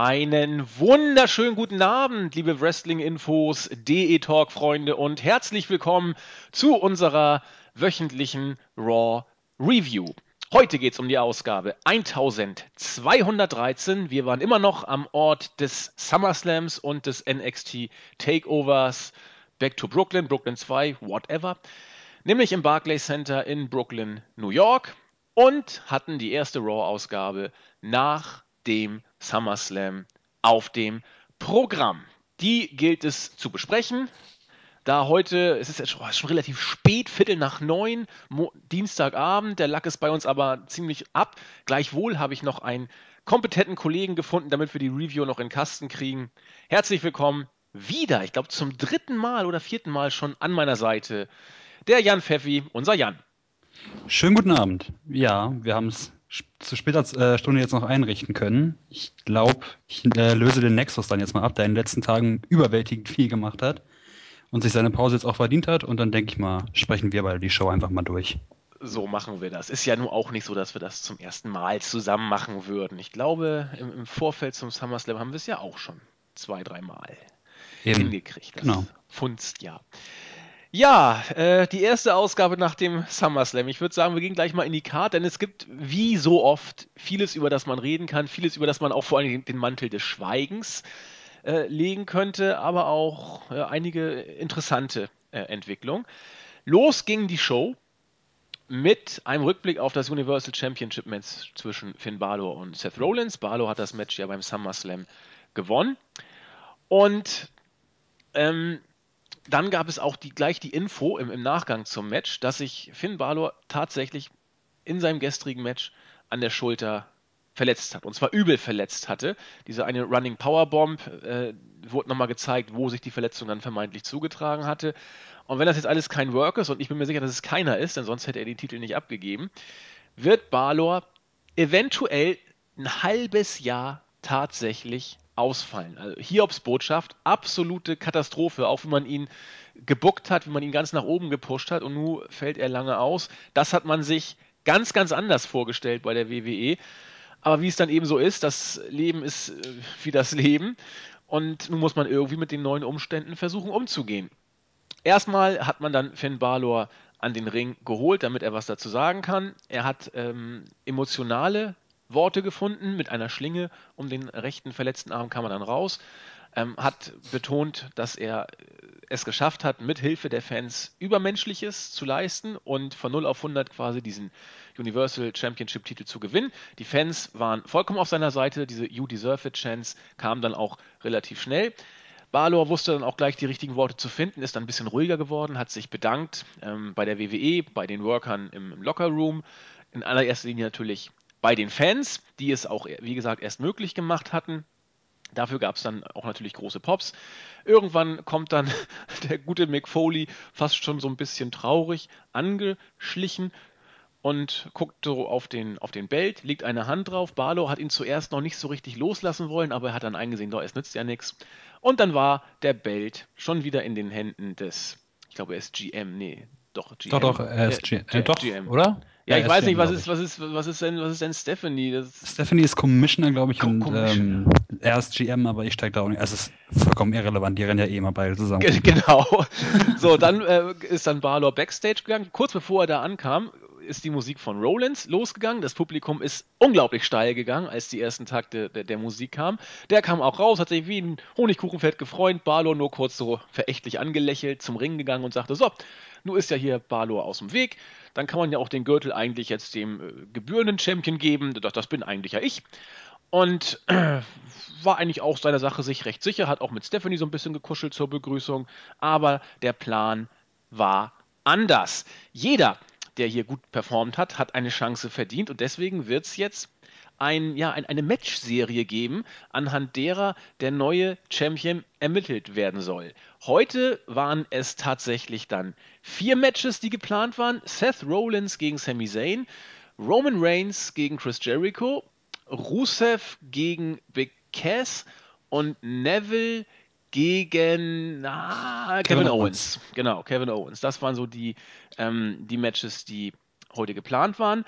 Einen wunderschönen guten Abend, liebe Wrestling-Infos, DE-Talk-Freunde und herzlich willkommen zu unserer wöchentlichen Raw Review. Heute geht es um die Ausgabe 1213. Wir waren immer noch am Ort des SummerSlams und des NXT Takeovers Back to Brooklyn, Brooklyn 2, whatever. Nämlich im Barclays Center in Brooklyn, New York. Und hatten die erste Raw-Ausgabe nach dem SummerSlam auf dem Programm. Die gilt es zu besprechen. Da heute, es ist jetzt schon, schon relativ spät, Viertel nach neun, Mo Dienstagabend, der Lack ist bei uns aber ziemlich ab. Gleichwohl habe ich noch einen kompetenten Kollegen gefunden, damit wir die Review noch in den Kasten kriegen. Herzlich willkommen wieder, ich glaube zum dritten Mal oder vierten Mal schon an meiner Seite, der Jan Pfeffi, unser Jan. Schönen guten Abend. Ja, wir haben es zu später äh, Stunde jetzt noch einrichten können. Ich glaube, ich äh, löse den Nexus dann jetzt mal ab, der in den letzten Tagen überwältigend viel gemacht hat und sich seine Pause jetzt auch verdient hat. Und dann denke ich mal, sprechen wir beide die Show einfach mal durch. So machen wir das. Ist ja nun auch nicht so, dass wir das zum ersten Mal zusammen machen würden. Ich glaube, im, im Vorfeld zum SummerSlam haben wir es ja auch schon zwei, dreimal hingekriegt. Das genau. funzt ja. Ja, äh, die erste Ausgabe nach dem SummerSlam. Ich würde sagen, wir gehen gleich mal in die Karte, denn es gibt wie so oft vieles, über das man reden kann, vieles, über das man auch vor allem den Mantel des Schweigens äh, legen könnte, aber auch äh, einige interessante äh, Entwicklungen. Los ging die Show mit einem Rückblick auf das Universal Championship Match zwischen Finn Balor und Seth Rollins. Balor hat das Match ja beim SummerSlam gewonnen. Und ähm, dann gab es auch die, gleich die Info im, im Nachgang zum Match, dass sich Finn Balor tatsächlich in seinem gestrigen Match an der Schulter verletzt hat. Und zwar übel verletzt hatte. Diese eine Running Powerbomb äh, wurde nochmal gezeigt, wo sich die Verletzung dann vermeintlich zugetragen hatte. Und wenn das jetzt alles kein Work ist, und ich bin mir sicher, dass es keiner ist, denn sonst hätte er den Titel nicht abgegeben, wird Balor eventuell ein halbes Jahr tatsächlich ausfallen. Also Hiobs Botschaft, absolute Katastrophe, auch wenn man ihn gebuckt hat, wie man ihn ganz nach oben gepusht hat und nun fällt er lange aus. Das hat man sich ganz, ganz anders vorgestellt bei der WWE. Aber wie es dann eben so ist, das Leben ist äh, wie das Leben und nun muss man irgendwie mit den neuen Umständen versuchen umzugehen. Erstmal hat man dann Finn Balor an den Ring geholt, damit er was dazu sagen kann. Er hat ähm, emotionale Worte gefunden mit einer Schlinge um den rechten verletzten Arm kam er dann raus. Ähm, hat betont, dass er es geschafft hat, mit Hilfe der Fans Übermenschliches zu leisten und von 0 auf 100 quasi diesen Universal Championship Titel zu gewinnen. Die Fans waren vollkommen auf seiner Seite. Diese You Deserve It Chance kam dann auch relativ schnell. Balor wusste dann auch gleich die richtigen Worte zu finden, ist dann ein bisschen ruhiger geworden, hat sich bedankt ähm, bei der WWE, bei den Workern im, im Locker Room. In allererster Linie natürlich bei den Fans, die es auch, wie gesagt, erst möglich gemacht hatten. Dafür gab es dann auch natürlich große Pops. Irgendwann kommt dann der gute Mick Foley fast schon so ein bisschen traurig angeschlichen und guckt so auf den, auf den Belt, legt eine Hand drauf. Barlow hat ihn zuerst noch nicht so richtig loslassen wollen, aber er hat dann eingesehen, doch, es nützt ja nichts. Und dann war der Belt schon wieder in den Händen des, ich glaube, er ist GM, nee, doch, GM. Doch, doch, er ist äh, äh, doch, GM. oder? Ja, ich weiß nicht, was ist, was ist, was ist denn, was ist denn Stephanie? Das Stephanie ist Commissioner, glaube ich, und ähm, er ist GM, aber ich steige da auch nicht. Also es ist vollkommen irrelevant, die rennen ja eh immer beide zusammen. Genau. So, dann äh, ist dann Balor Backstage gegangen. Kurz bevor er da ankam, ist die Musik von Rollins losgegangen. Das Publikum ist unglaublich steil gegangen, als die ersten Takte der, der Musik kamen. Der kam auch raus, hat sich wie ein Honigkuchenfett gefreut. Balor nur kurz so verächtlich angelächelt, zum Ring gegangen und sagte: So, nun ist ja hier Balor aus dem Weg dann kann man ja auch den Gürtel eigentlich jetzt dem äh, gebührenden Champion geben. Doch, das bin eigentlich ja ich. Und äh, war eigentlich auch seiner Sache sich recht sicher, hat auch mit Stephanie so ein bisschen gekuschelt zur Begrüßung. Aber der Plan war anders. Jeder, der hier gut performt hat, hat eine Chance verdient und deswegen wird es jetzt ein, ja, ein, eine Match-Serie geben, anhand derer der neue Champion ermittelt werden soll. Heute waren es tatsächlich dann vier Matches, die geplant waren. Seth Rollins gegen Sami Zayn, Roman Reigns gegen Chris Jericho, Rusev gegen Big Cass und Neville gegen ah, Kevin, Kevin Owens. Owens. Genau, Kevin Owens. Das waren so die, ähm, die Matches, die heute geplant waren.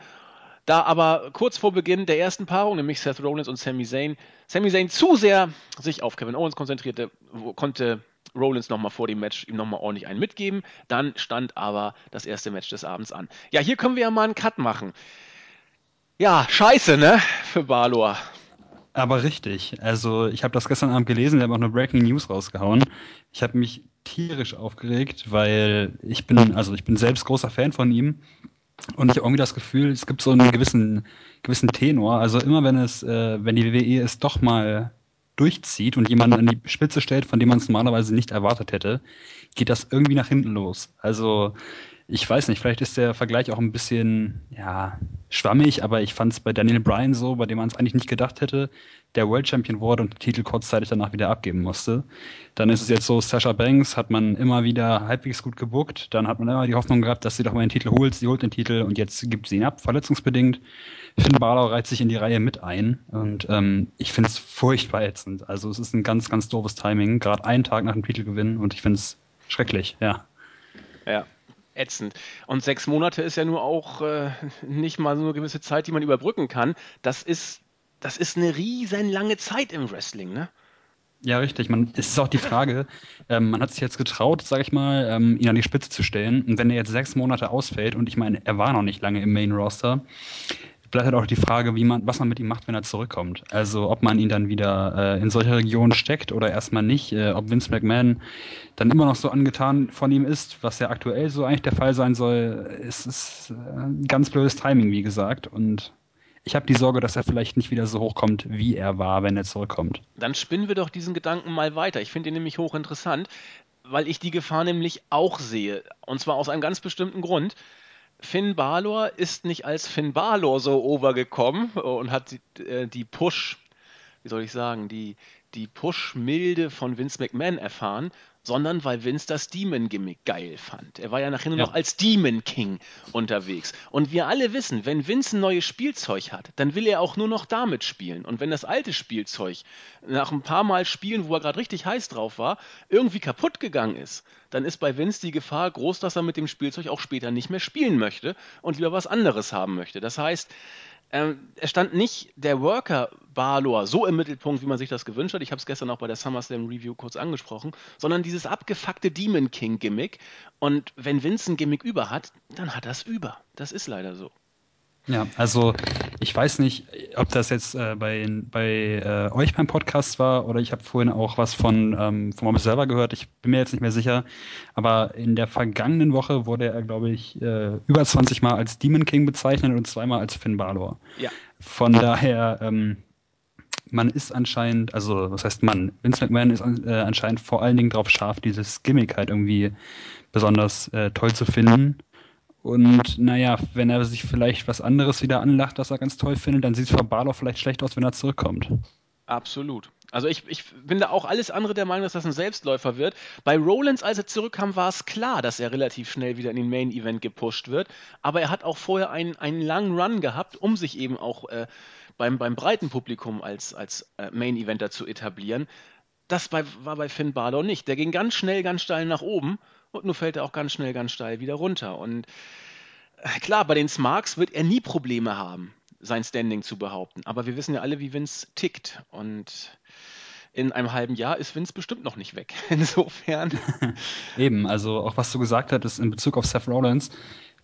Da aber kurz vor Beginn der ersten Paarung, nämlich Seth Rollins und Sami Zayn, Sami Zayn zu sehr sich auf Kevin Owens konzentrierte, konnte Rollins nochmal vor dem Match ihm nochmal ordentlich einen mitgeben. Dann stand aber das erste Match des Abends an. Ja, hier können wir ja mal einen Cut machen. Ja, scheiße, ne? Für Balor. Aber richtig. Also, ich habe das gestern Abend gelesen, wir haben auch eine Breaking News rausgehauen. Ich habe mich tierisch aufgeregt, weil ich bin, also ich bin selbst großer Fan von ihm. Und ich habe irgendwie das Gefühl, es gibt so einen gewissen, gewissen Tenor. Also immer wenn es, äh, wenn die WWE es doch mal durchzieht und jemanden an die Spitze stellt, von dem man es normalerweise nicht erwartet hätte, geht das irgendwie nach hinten los. Also ich weiß nicht, vielleicht ist der Vergleich auch ein bisschen, ja, schwammig, aber ich fand es bei Daniel Bryan so, bei dem man es eigentlich nicht gedacht hätte, der World Champion wurde und den Titel kurzzeitig danach wieder abgeben musste. Dann ist es jetzt so, Sasha Banks hat man immer wieder halbwegs gut gebuckt, dann hat man immer die Hoffnung gehabt, dass sie doch mal den Titel holt, sie holt den Titel und jetzt gibt sie ihn ab, verletzungsbedingt. Finn Balor reiht sich in die Reihe mit ein und ähm, ich finde es furchtbar ätzend. Also es ist ein ganz, ganz doofes Timing, gerade einen Tag nach dem Titelgewinn und ich finde es schrecklich, ja. Ja, ätzend. Und sechs Monate ist ja nur auch äh, nicht mal so eine gewisse Zeit, die man überbrücken kann. Das ist, das ist eine riesenlange Zeit im Wrestling, ne? Ja, richtig. Man, es ist auch die Frage, ähm, man hat sich jetzt getraut, sag ich mal, ähm, ihn an die Spitze zu stellen. Und wenn er jetzt sechs Monate ausfällt, und ich meine, er war noch nicht lange im Main Roster, bleibt halt auch die Frage, wie man, was man mit ihm macht, wenn er zurückkommt. Also ob man ihn dann wieder äh, in solche Regionen steckt oder erstmal nicht, äh, ob Vince McMahon dann immer noch so angetan von ihm ist, was ja aktuell so eigentlich der Fall sein soll, ist, ist äh, ein ganz blödes Timing, wie gesagt. Und ich habe die Sorge, dass er vielleicht nicht wieder so hochkommt, wie er war, wenn er zurückkommt. Dann spinnen wir doch diesen Gedanken mal weiter. Ich finde ihn nämlich hochinteressant, weil ich die Gefahr nämlich auch sehe. Und zwar aus einem ganz bestimmten Grund. Finn Balor ist nicht als Finn Balor so overgekommen und hat die, äh, die Push, wie soll ich sagen, die, die Push-Milde von Vince McMahon erfahren, sondern weil Vince das Demon-Gimmick geil fand. Er war ja nachher nur ja. noch als Demon King unterwegs. Und wir alle wissen, wenn Vince ein neues Spielzeug hat, dann will er auch nur noch damit spielen. Und wenn das alte Spielzeug nach ein paar Mal spielen, wo er gerade richtig heiß drauf war, irgendwie kaputt gegangen ist, dann ist bei Vince die Gefahr groß, dass er mit dem Spielzeug auch später nicht mehr spielen möchte und lieber was anderes haben möchte. Das heißt, ähm, es stand nicht der Worker Balor so im Mittelpunkt, wie man sich das gewünscht hat. Ich habe es gestern auch bei der SummerSlam Review kurz angesprochen, sondern dieses abgefuckte Demon King Gimmick. Und wenn Vince ein Gimmick über hat, dann hat es über. Das ist leider so. Ja, also ich weiß nicht, ob das jetzt äh, bei, bei äh, euch beim Podcast war oder ich habe vorhin auch was von ähm, vom selber gehört. Ich bin mir jetzt nicht mehr sicher, aber in der vergangenen Woche wurde er, glaube ich, äh, über 20 Mal als Demon King bezeichnet und zweimal als Finn Balor. Ja. Von daher, ähm, man ist anscheinend, also was heißt man? Vince McMahon ist äh, anscheinend vor allen Dingen darauf scharf, dieses Gimmick halt irgendwie besonders äh, toll zu finden und naja, wenn er sich vielleicht was anderes wieder anlacht, das er ganz toll findet, dann sieht es für Balor vielleicht schlecht aus, wenn er zurückkommt. Absolut. Also ich, ich bin da auch alles andere der Meinung, dass das ein Selbstläufer wird. Bei Rollins, als er zurückkam, war es klar, dass er relativ schnell wieder in den Main Event gepusht wird. Aber er hat auch vorher einen, einen langen Run gehabt, um sich eben auch äh, beim, beim breiten Publikum als, als äh, Main Eventer zu etablieren. Das bei, war bei Finn Balor nicht. Der ging ganz schnell, ganz steil nach oben und nun fällt er auch ganz schnell, ganz steil wieder runter. Und äh, klar, bei den Smarks wird er nie Probleme haben, sein Standing zu behaupten. Aber wir wissen ja alle, wie Vince tickt. Und in einem halben Jahr ist Vince bestimmt noch nicht weg. Insofern. Eben, also auch was du gesagt hattest in Bezug auf Seth Rollins,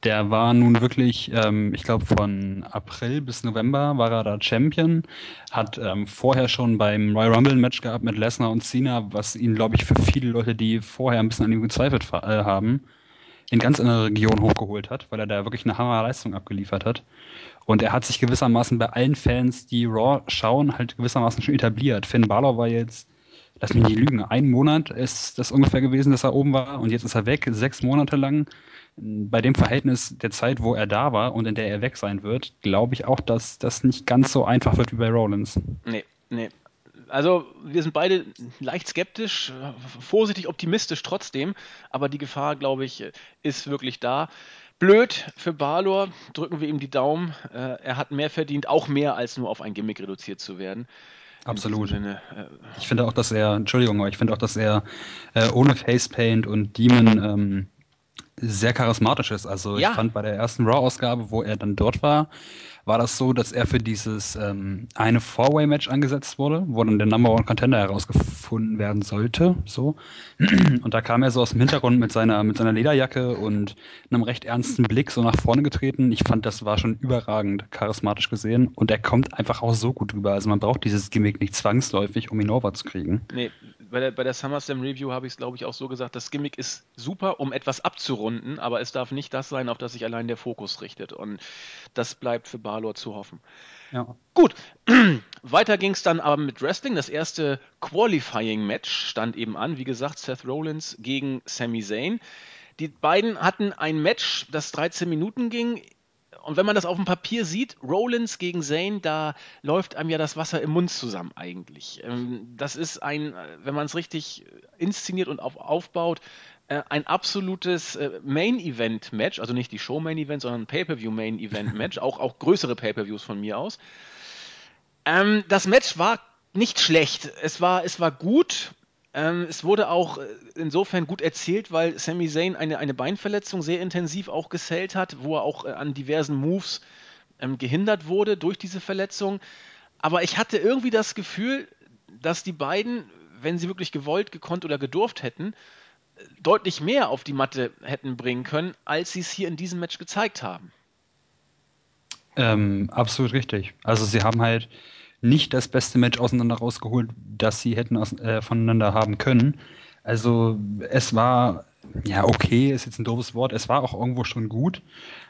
der war nun wirklich, ähm, ich glaube, von April bis November war er da Champion, hat ähm, vorher schon beim Royal Rumble ein Match gehabt mit Lesnar und Cena, was ihn, glaube ich, für viele Leute, die vorher ein bisschen an ihm gezweifelt äh, haben, in ganz andere Regionen hochgeholt hat, weil er da wirklich eine Hammerleistung abgeliefert hat. Und er hat sich gewissermaßen bei allen Fans, die Raw schauen, halt gewissermaßen schon etabliert. Finn Balor war jetzt lass mich nicht lügen, ein Monat ist das ungefähr gewesen, dass er oben war und jetzt ist er weg, sechs Monate lang bei dem Verhältnis der Zeit, wo er da war und in der er weg sein wird, glaube ich auch, dass das nicht ganz so einfach wird wie bei Rollins. Nee, nee. Also wir sind beide leicht skeptisch, vorsichtig optimistisch trotzdem, aber die Gefahr, glaube ich, ist wirklich da. Blöd für Balor, drücken wir ihm die Daumen. Äh, er hat mehr verdient, auch mehr als nur auf ein Gimmick reduziert zu werden. Absolut. Sinne, äh, ich finde auch, dass er, Entschuldigung, aber ich finde auch, dass er äh, ohne Facepaint und Demon ähm, sehr charismatisch ist. Also ja. ich fand bei der ersten Raw-Ausgabe, wo er dann dort war, war das so, dass er für dieses ähm, eine Four-Way-Match angesetzt wurde, wo dann der Number One Contender herausgefunden werden sollte. So. Und da kam er so aus dem Hintergrund mit seiner, mit seiner Lederjacke und einem recht ernsten Blick so nach vorne getreten. Ich fand, das war schon überragend charismatisch gesehen und er kommt einfach auch so gut rüber. Also man braucht dieses Gimmick nicht zwangsläufig, um ihn over zu kriegen. Nee, bei der, bei der SummerSlam Review habe ich es, glaube ich, auch so gesagt, das Gimmick ist super, um etwas abzurunden, aber es darf nicht das sein, auf das sich allein der Fokus richtet. Und das bleibt für Balor zu hoffen. Ja. Gut, weiter ging es dann aber mit Wrestling. Das erste Qualifying-Match stand eben an. Wie gesagt, Seth Rollins gegen Sami Zayn. Die beiden hatten ein Match, das 13 Minuten ging. Und wenn man das auf dem Papier sieht, Rollins gegen Zane, da läuft einem ja das Wasser im Mund zusammen eigentlich. Ähm, das ist ein, wenn man es richtig inszeniert und auf, aufbaut, äh, ein absolutes äh, Main-Event-Match, also nicht die Show-Main-Event, sondern ein Pay-Per-View-Main-Event-Match, auch, auch größere Pay-Per-Views von mir aus. Ähm, das Match war nicht schlecht. Es war, es war gut. Ähm, es wurde auch äh, insofern gut erzählt, weil Sami Zayn eine, eine Beinverletzung sehr intensiv auch gesellt hat, wo er auch äh, an diversen Moves ähm, gehindert wurde durch diese Verletzung. Aber ich hatte irgendwie das Gefühl, dass die beiden, wenn sie wirklich gewollt, gekonnt oder gedurft hätten, deutlich mehr auf die Matte hätten bringen können, als sie es hier in diesem Match gezeigt haben. Ähm, absolut richtig. Also sie haben halt nicht das beste Match auseinander rausgeholt, das sie hätten aus, äh, voneinander haben können. Also es war, ja, okay, ist jetzt ein doofes Wort, es war auch irgendwo schon gut,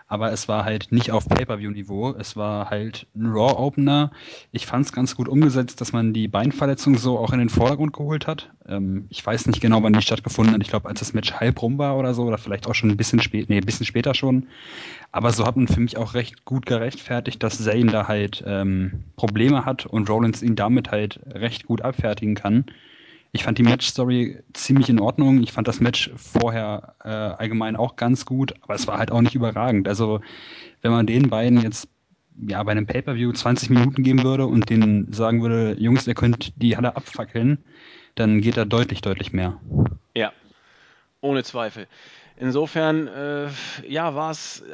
aber es war halt nicht auf Pay-Per-View-Niveau. Es war halt ein Raw-Opener. Ich fand es ganz gut umgesetzt, dass man die Beinverletzung so auch in den Vordergrund geholt hat. Ähm, ich weiß nicht genau, wann die stattgefunden hat. Ich glaube, als das Match halb rum war oder so, oder vielleicht auch schon ein bisschen spät, nee, ein bisschen später schon. Aber so hat man für mich auch recht gut gerechtfertigt, dass Zane da halt ähm, Probleme hat und Rollins ihn damit halt recht gut abfertigen kann. Ich fand die Match-Story ziemlich in Ordnung. Ich fand das Match vorher äh, allgemein auch ganz gut, aber es war halt auch nicht überragend. Also, wenn man den beiden jetzt ja, bei einem Pay-Per-View 20 Minuten geben würde und denen sagen würde, Jungs, ihr könnt die Halle abfackeln, dann geht da deutlich, deutlich mehr. Ja, ohne Zweifel. Insofern, äh, ja, war es,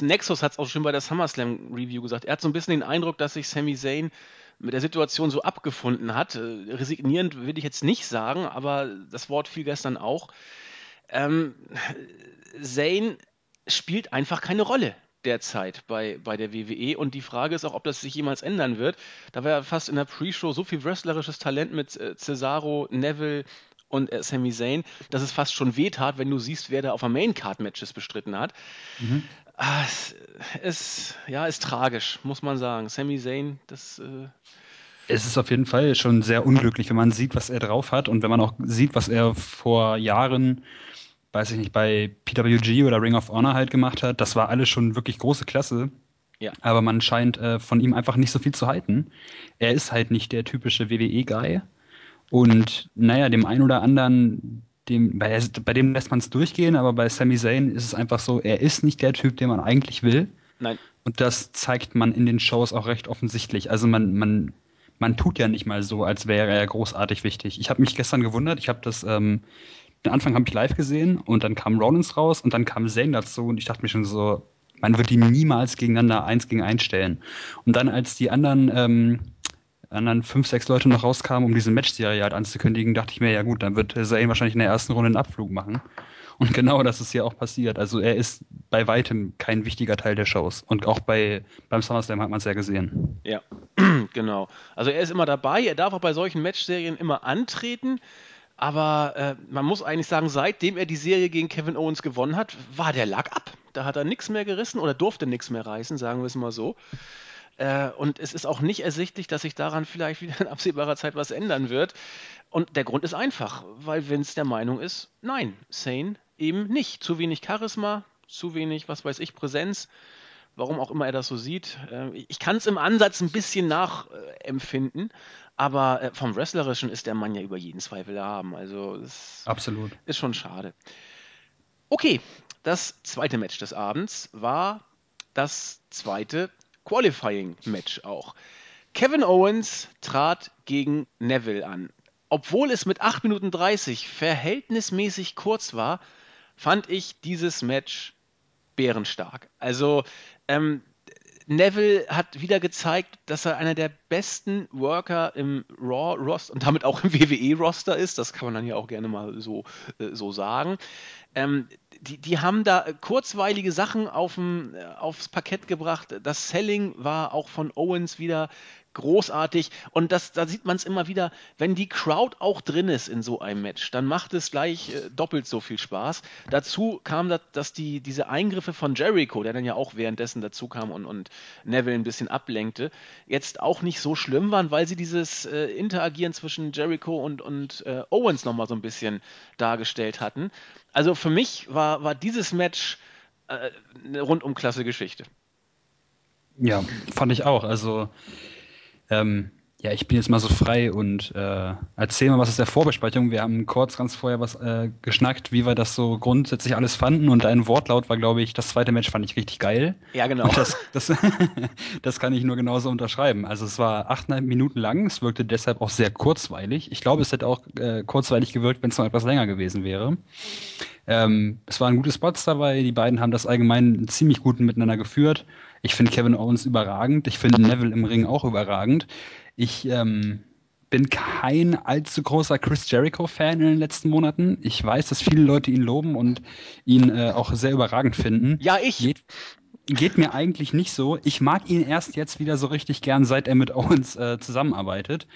Nexus hat es auch schon bei der SummerSlam Review gesagt. Er hat so ein bisschen den Eindruck, dass sich Sami Zayn mit der Situation so abgefunden hat. Äh, resignierend will ich jetzt nicht sagen, aber das Wort fiel gestern auch. Ähm, Zane spielt einfach keine Rolle derzeit bei, bei der WWE und die Frage ist auch, ob das sich jemals ändern wird. Da war ja fast in der Pre-Show so viel wrestlerisches Talent mit äh, Cesaro, Neville und äh, Sami Zayn, dass es fast schon wehtat, wenn du siehst, wer da auf der Main-Card-Matches bestritten hat. Mhm. Ah, es ist, ja, ist tragisch, muss man sagen. Sami Zayn, das. Äh es ist auf jeden Fall schon sehr unglücklich, wenn man sieht, was er drauf hat und wenn man auch sieht, was er vor Jahren, weiß ich nicht, bei PWG oder Ring of Honor halt gemacht hat. Das war alles schon wirklich große Klasse. Ja. Aber man scheint äh, von ihm einfach nicht so viel zu halten. Er ist halt nicht der typische WWE-Guy. Und naja, dem einen oder anderen, dem, bei, bei dem lässt man es durchgehen, aber bei Sami Zayn ist es einfach so, er ist nicht der Typ, den man eigentlich will. Nein. Und das zeigt man in den Shows auch recht offensichtlich. Also man, man, man tut ja nicht mal so, als wäre er großartig wichtig. Ich habe mich gestern gewundert, ich habe das, ähm, den Anfang habe ich live gesehen und dann kam Rollins raus und dann kam Zayn dazu und ich dachte mir schon so, man wird die niemals gegeneinander eins gegen eins stellen. Und dann, als die anderen ähm, anderen fünf, sechs Leute noch rauskamen, um diese Match-Serie halt anzukündigen, dachte ich mir, ja gut, dann wird Zayn wahrscheinlich in der ersten Runde einen Abflug machen. Und genau das ist hier auch passiert. Also er ist bei weitem kein wichtiger Teil der Shows. Und auch bei, beim SummerSlam hat man es ja gesehen. Ja, genau. Also er ist immer dabei, er darf auch bei solchen Match-Serien immer antreten. Aber äh, man muss eigentlich sagen, seitdem er die Serie gegen Kevin Owens gewonnen hat, war der Lack ab. Da hat er nichts mehr gerissen oder durfte nichts mehr reißen, sagen wir es mal so. Äh, und es ist auch nicht ersichtlich, dass sich daran vielleicht wieder in absehbarer Zeit was ändern wird. Und der Grund ist einfach, weil Vince der Meinung ist, nein, Sane eben nicht. Zu wenig Charisma, zu wenig, was weiß ich, Präsenz. Warum auch immer er das so sieht. Äh, ich kann es im Ansatz ein bisschen nachempfinden, aber äh, vom Wrestlerischen ist der Mann ja über jeden Zweifel erhaben. Also Absolut. ist schon schade. Okay, das zweite Match des Abends war das zweite Qualifying-Match auch. Kevin Owens trat gegen Neville an. Obwohl es mit 8 Minuten 30 verhältnismäßig kurz war, fand ich dieses Match bärenstark. Also, ähm, Neville hat wieder gezeigt, dass er einer der besten Worker im Raw-Roster und damit auch im WWE-Roster ist. Das kann man dann ja auch gerne mal so, äh, so sagen. Ähm, die, die haben da kurzweilige Sachen aufm, äh, aufs Parkett gebracht. Das Selling war auch von Owens wieder großartig. Und das, da sieht man es immer wieder, wenn die Crowd auch drin ist in so einem Match, dann macht es gleich äh, doppelt so viel Spaß. Dazu kam, das, dass die, diese Eingriffe von Jericho, der dann ja auch währenddessen dazu kam und, und Neville ein bisschen ablenkte, jetzt auch nicht so schlimm waren, weil sie dieses äh, Interagieren zwischen Jericho und, und äh, Owens nochmal so ein bisschen dargestellt hatten. Also für mich war, war dieses Match äh, eine rundum klasse Geschichte. Ja, fand ich auch. Also ähm, ja, ich bin jetzt mal so frei und äh, erzähl mal was aus der Vorbesprechung. Wir haben kurz ganz vorher was äh, geschnackt, wie wir das so grundsätzlich alles fanden und dein Wortlaut war, glaube ich, das zweite Match fand ich richtig geil. Ja, genau. Und das, das, das kann ich nur genauso unterschreiben. Also es war achteinhalb Minuten lang, es wirkte deshalb auch sehr kurzweilig. Ich glaube, es hätte auch äh, kurzweilig gewirkt, wenn es noch etwas länger gewesen wäre. Ähm, es waren gute Spots dabei, die beiden haben das allgemein ziemlich gut miteinander geführt. Ich finde Kevin Owens überragend, ich finde Neville im Ring auch überragend. Ich ähm, bin kein allzu großer Chris Jericho-Fan in den letzten Monaten. Ich weiß, dass viele Leute ihn loben und ihn äh, auch sehr überragend finden. Ja, ich. Geht, geht, mir eigentlich nicht so. Ich mag ihn erst jetzt wieder so richtig gern, seit er mit Owens äh, zusammenarbeitet.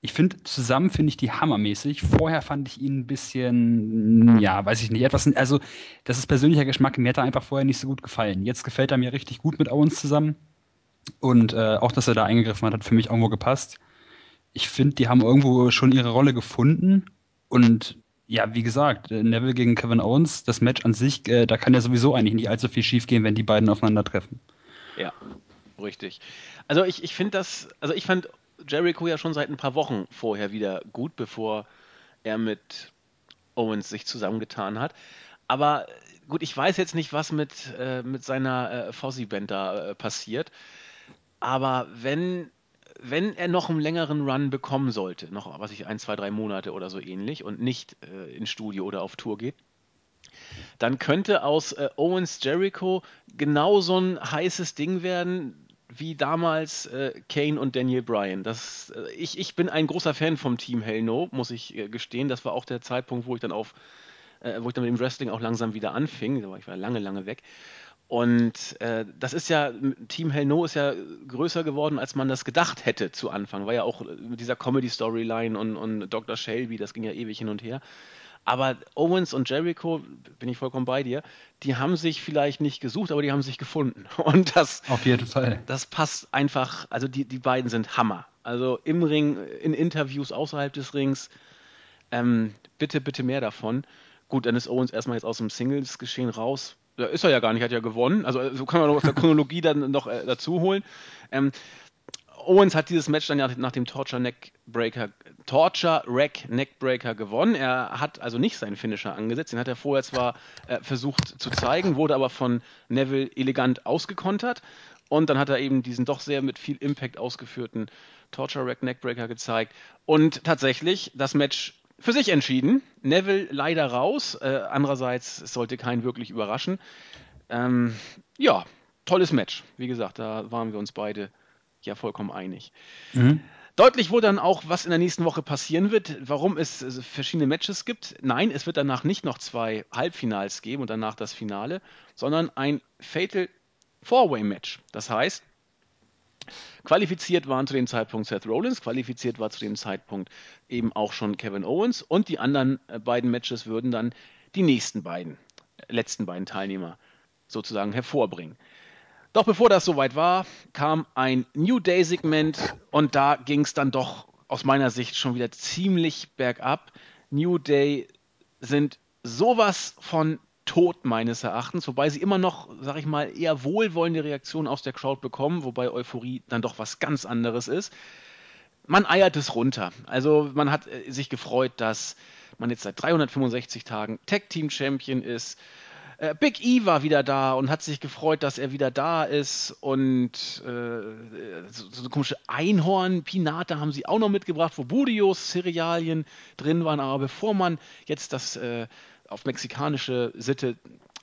Ich finde, zusammen finde ich die hammermäßig. Vorher fand ich ihn ein bisschen, ja, weiß ich nicht, etwas, also das ist persönlicher Geschmack. Mir hat er einfach vorher nicht so gut gefallen. Jetzt gefällt er mir richtig gut mit Owens zusammen. Und äh, auch, dass er da eingegriffen hat, hat für mich irgendwo gepasst. Ich finde, die haben irgendwo schon ihre Rolle gefunden. Und ja, wie gesagt, äh, Neville gegen Kevin Owens, das Match an sich, äh, da kann ja sowieso eigentlich nicht allzu viel schiefgehen, wenn die beiden aufeinandertreffen. Ja, richtig. Also ich, ich finde das, also ich fand Jericho ja schon seit ein paar Wochen vorher wieder gut, bevor er mit Owens sich zusammengetan hat. Aber gut, ich weiß jetzt nicht, was mit, äh, mit seiner äh, Fozzy-Band da äh, passiert. Aber wenn, wenn er noch einen längeren Run bekommen sollte, noch, was ich, ein, zwei, drei Monate oder so ähnlich und nicht äh, ins Studio oder auf Tour geht, dann könnte aus äh, Owens Jericho genau so ein heißes Ding werden, wie damals äh, Kane und Daniel Bryan. Das, äh, ich, ich bin ein großer Fan vom Team Hell No, muss ich äh, gestehen. Das war auch der Zeitpunkt, wo ich dann auf, äh, wo ich dann mit dem Wrestling auch langsam wieder anfing. Ich war lange, lange weg. Und äh, das ist ja, Team Hell No ist ja größer geworden, als man das gedacht hätte zu Anfang. War ja auch mit dieser Comedy-Storyline und, und Dr. Shelby, das ging ja ewig hin und her. Aber Owens und Jericho, bin ich vollkommen bei dir, die haben sich vielleicht nicht gesucht, aber die haben sich gefunden. Und das, Auf jeden Fall. Das passt einfach, also die, die beiden sind Hammer. Also im Ring, in Interviews außerhalb des Rings, ähm, bitte, bitte mehr davon. Gut, dann ist Owens erstmal jetzt aus dem Singles-Geschehen raus ja, ist er ja gar nicht, hat ja gewonnen. Also so kann man aus der Chronologie dann noch äh, dazu holen. Ähm, Owens hat dieses Match dann ja nach dem Torture Neckbreaker, Torture Rack Neckbreaker gewonnen. Er hat also nicht seinen Finisher angesetzt. Den hat er vorher zwar äh, versucht zu zeigen, wurde aber von Neville elegant ausgekontert. Und dann hat er eben diesen doch sehr mit viel Impact ausgeführten Torture Rack Neckbreaker gezeigt. Und tatsächlich, das Match für sich entschieden. Neville leider raus. Äh, andererseits, es sollte keinen wirklich überraschen. Ähm, ja, tolles Match. Wie gesagt, da waren wir uns beide ja vollkommen einig. Mhm. Deutlich wurde dann auch, was in der nächsten Woche passieren wird, warum es verschiedene Matches gibt. Nein, es wird danach nicht noch zwei Halbfinals geben und danach das Finale, sondern ein Fatal Four-Way-Match. Das heißt, Qualifiziert waren zu dem Zeitpunkt Seth Rollins, qualifiziert war zu dem Zeitpunkt eben auch schon Kevin Owens und die anderen äh, beiden Matches würden dann die nächsten beiden, letzten beiden Teilnehmer sozusagen hervorbringen. Doch bevor das soweit war, kam ein New Day-Segment und da ging es dann doch aus meiner Sicht schon wieder ziemlich bergab. New Day sind sowas von tot meines Erachtens, wobei sie immer noch, sag ich mal, eher wohlwollende Reaktionen aus der Crowd bekommen, wobei Euphorie dann doch was ganz anderes ist. Man eiert es runter. Also man hat äh, sich gefreut, dass man jetzt seit 365 Tagen Tag Team Champion ist. Äh, Big E war wieder da und hat sich gefreut, dass er wieder da ist. Und äh, so, so eine komische Einhorn-Pinate haben sie auch noch mitgebracht, wo Budios-Cerealien drin waren. Aber bevor man jetzt das äh, auf mexikanische Sitte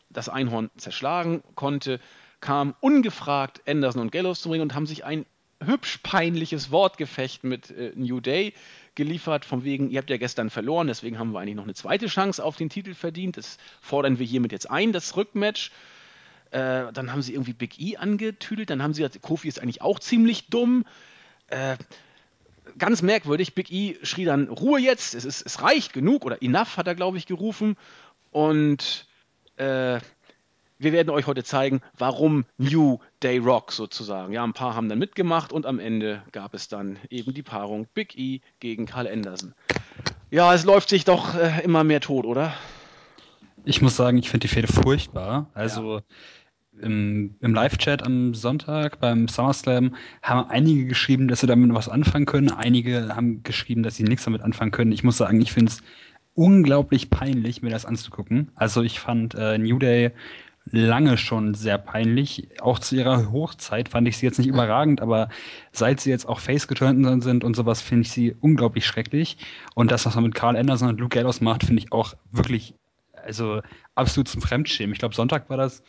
das Einhorn zerschlagen konnte, kamen ungefragt Anderson und Gallows zu bringen und haben sich ein hübsch peinliches Wortgefecht mit äh, New Day geliefert, von wegen, ihr habt ja gestern verloren, deswegen haben wir eigentlich noch eine zweite Chance auf den Titel verdient. Das fordern wir hiermit jetzt ein, das Rückmatch. Äh, dann haben sie irgendwie Big E angetüdelt, dann haben sie gesagt, Kofi ist eigentlich auch ziemlich dumm. Äh, ganz merkwürdig, Big E schrie dann, Ruhe jetzt, es, ist, es reicht genug, oder enough hat er, glaube ich, gerufen. Und äh, wir werden euch heute zeigen, warum New Day Rock sozusagen. Ja, ein paar haben dann mitgemacht und am Ende gab es dann eben die Paarung Big E gegen Carl Anderson. Ja, es läuft sich doch äh, immer mehr tot, oder? Ich muss sagen, ich finde die Fehde furchtbar. Also ja. Im, im Live-Chat am Sonntag beim SummerSlam haben einige geschrieben, dass sie damit was anfangen können. Einige haben geschrieben, dass sie nichts damit anfangen können. Ich muss sagen, ich finde es unglaublich peinlich, mir das anzugucken. Also ich fand äh, New Day lange schon sehr peinlich. Auch zu ihrer Hochzeit fand ich sie jetzt nicht überragend, aber seit sie jetzt auch face geturnt sind und sowas, finde ich sie unglaublich schrecklich. Und das, was man mit Carl Anderson und Luke Gallows macht, finde ich auch wirklich, also absolut zum Fremdschämen. Ich glaube, Sonntag war das,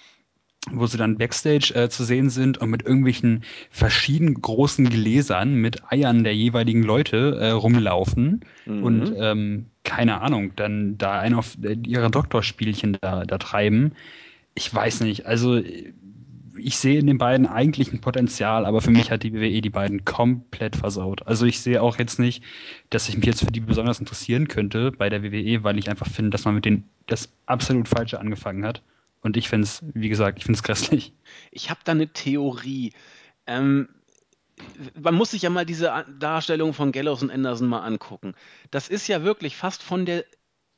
wo sie dann Backstage äh, zu sehen sind und mit irgendwelchen verschiedenen großen Gläsern mit Eiern der jeweiligen Leute äh, rumlaufen mhm. und ähm, keine Ahnung, dann da ein auf äh, ihre Doktorspielchen da, da treiben ich weiß nicht. Also ich sehe in den beiden eigentlich ein Potenzial, aber für mich hat die WWE die beiden komplett versaut. Also ich sehe auch jetzt nicht, dass ich mich jetzt für die besonders interessieren könnte bei der WWE, weil ich einfach finde, dass man mit denen das absolut Falsche angefangen hat. Und ich finde es, wie gesagt, ich finde es grässlich. Ich habe da eine Theorie. Ähm, man muss sich ja mal diese Darstellung von Gallows und Anderson mal angucken. Das ist ja wirklich fast von der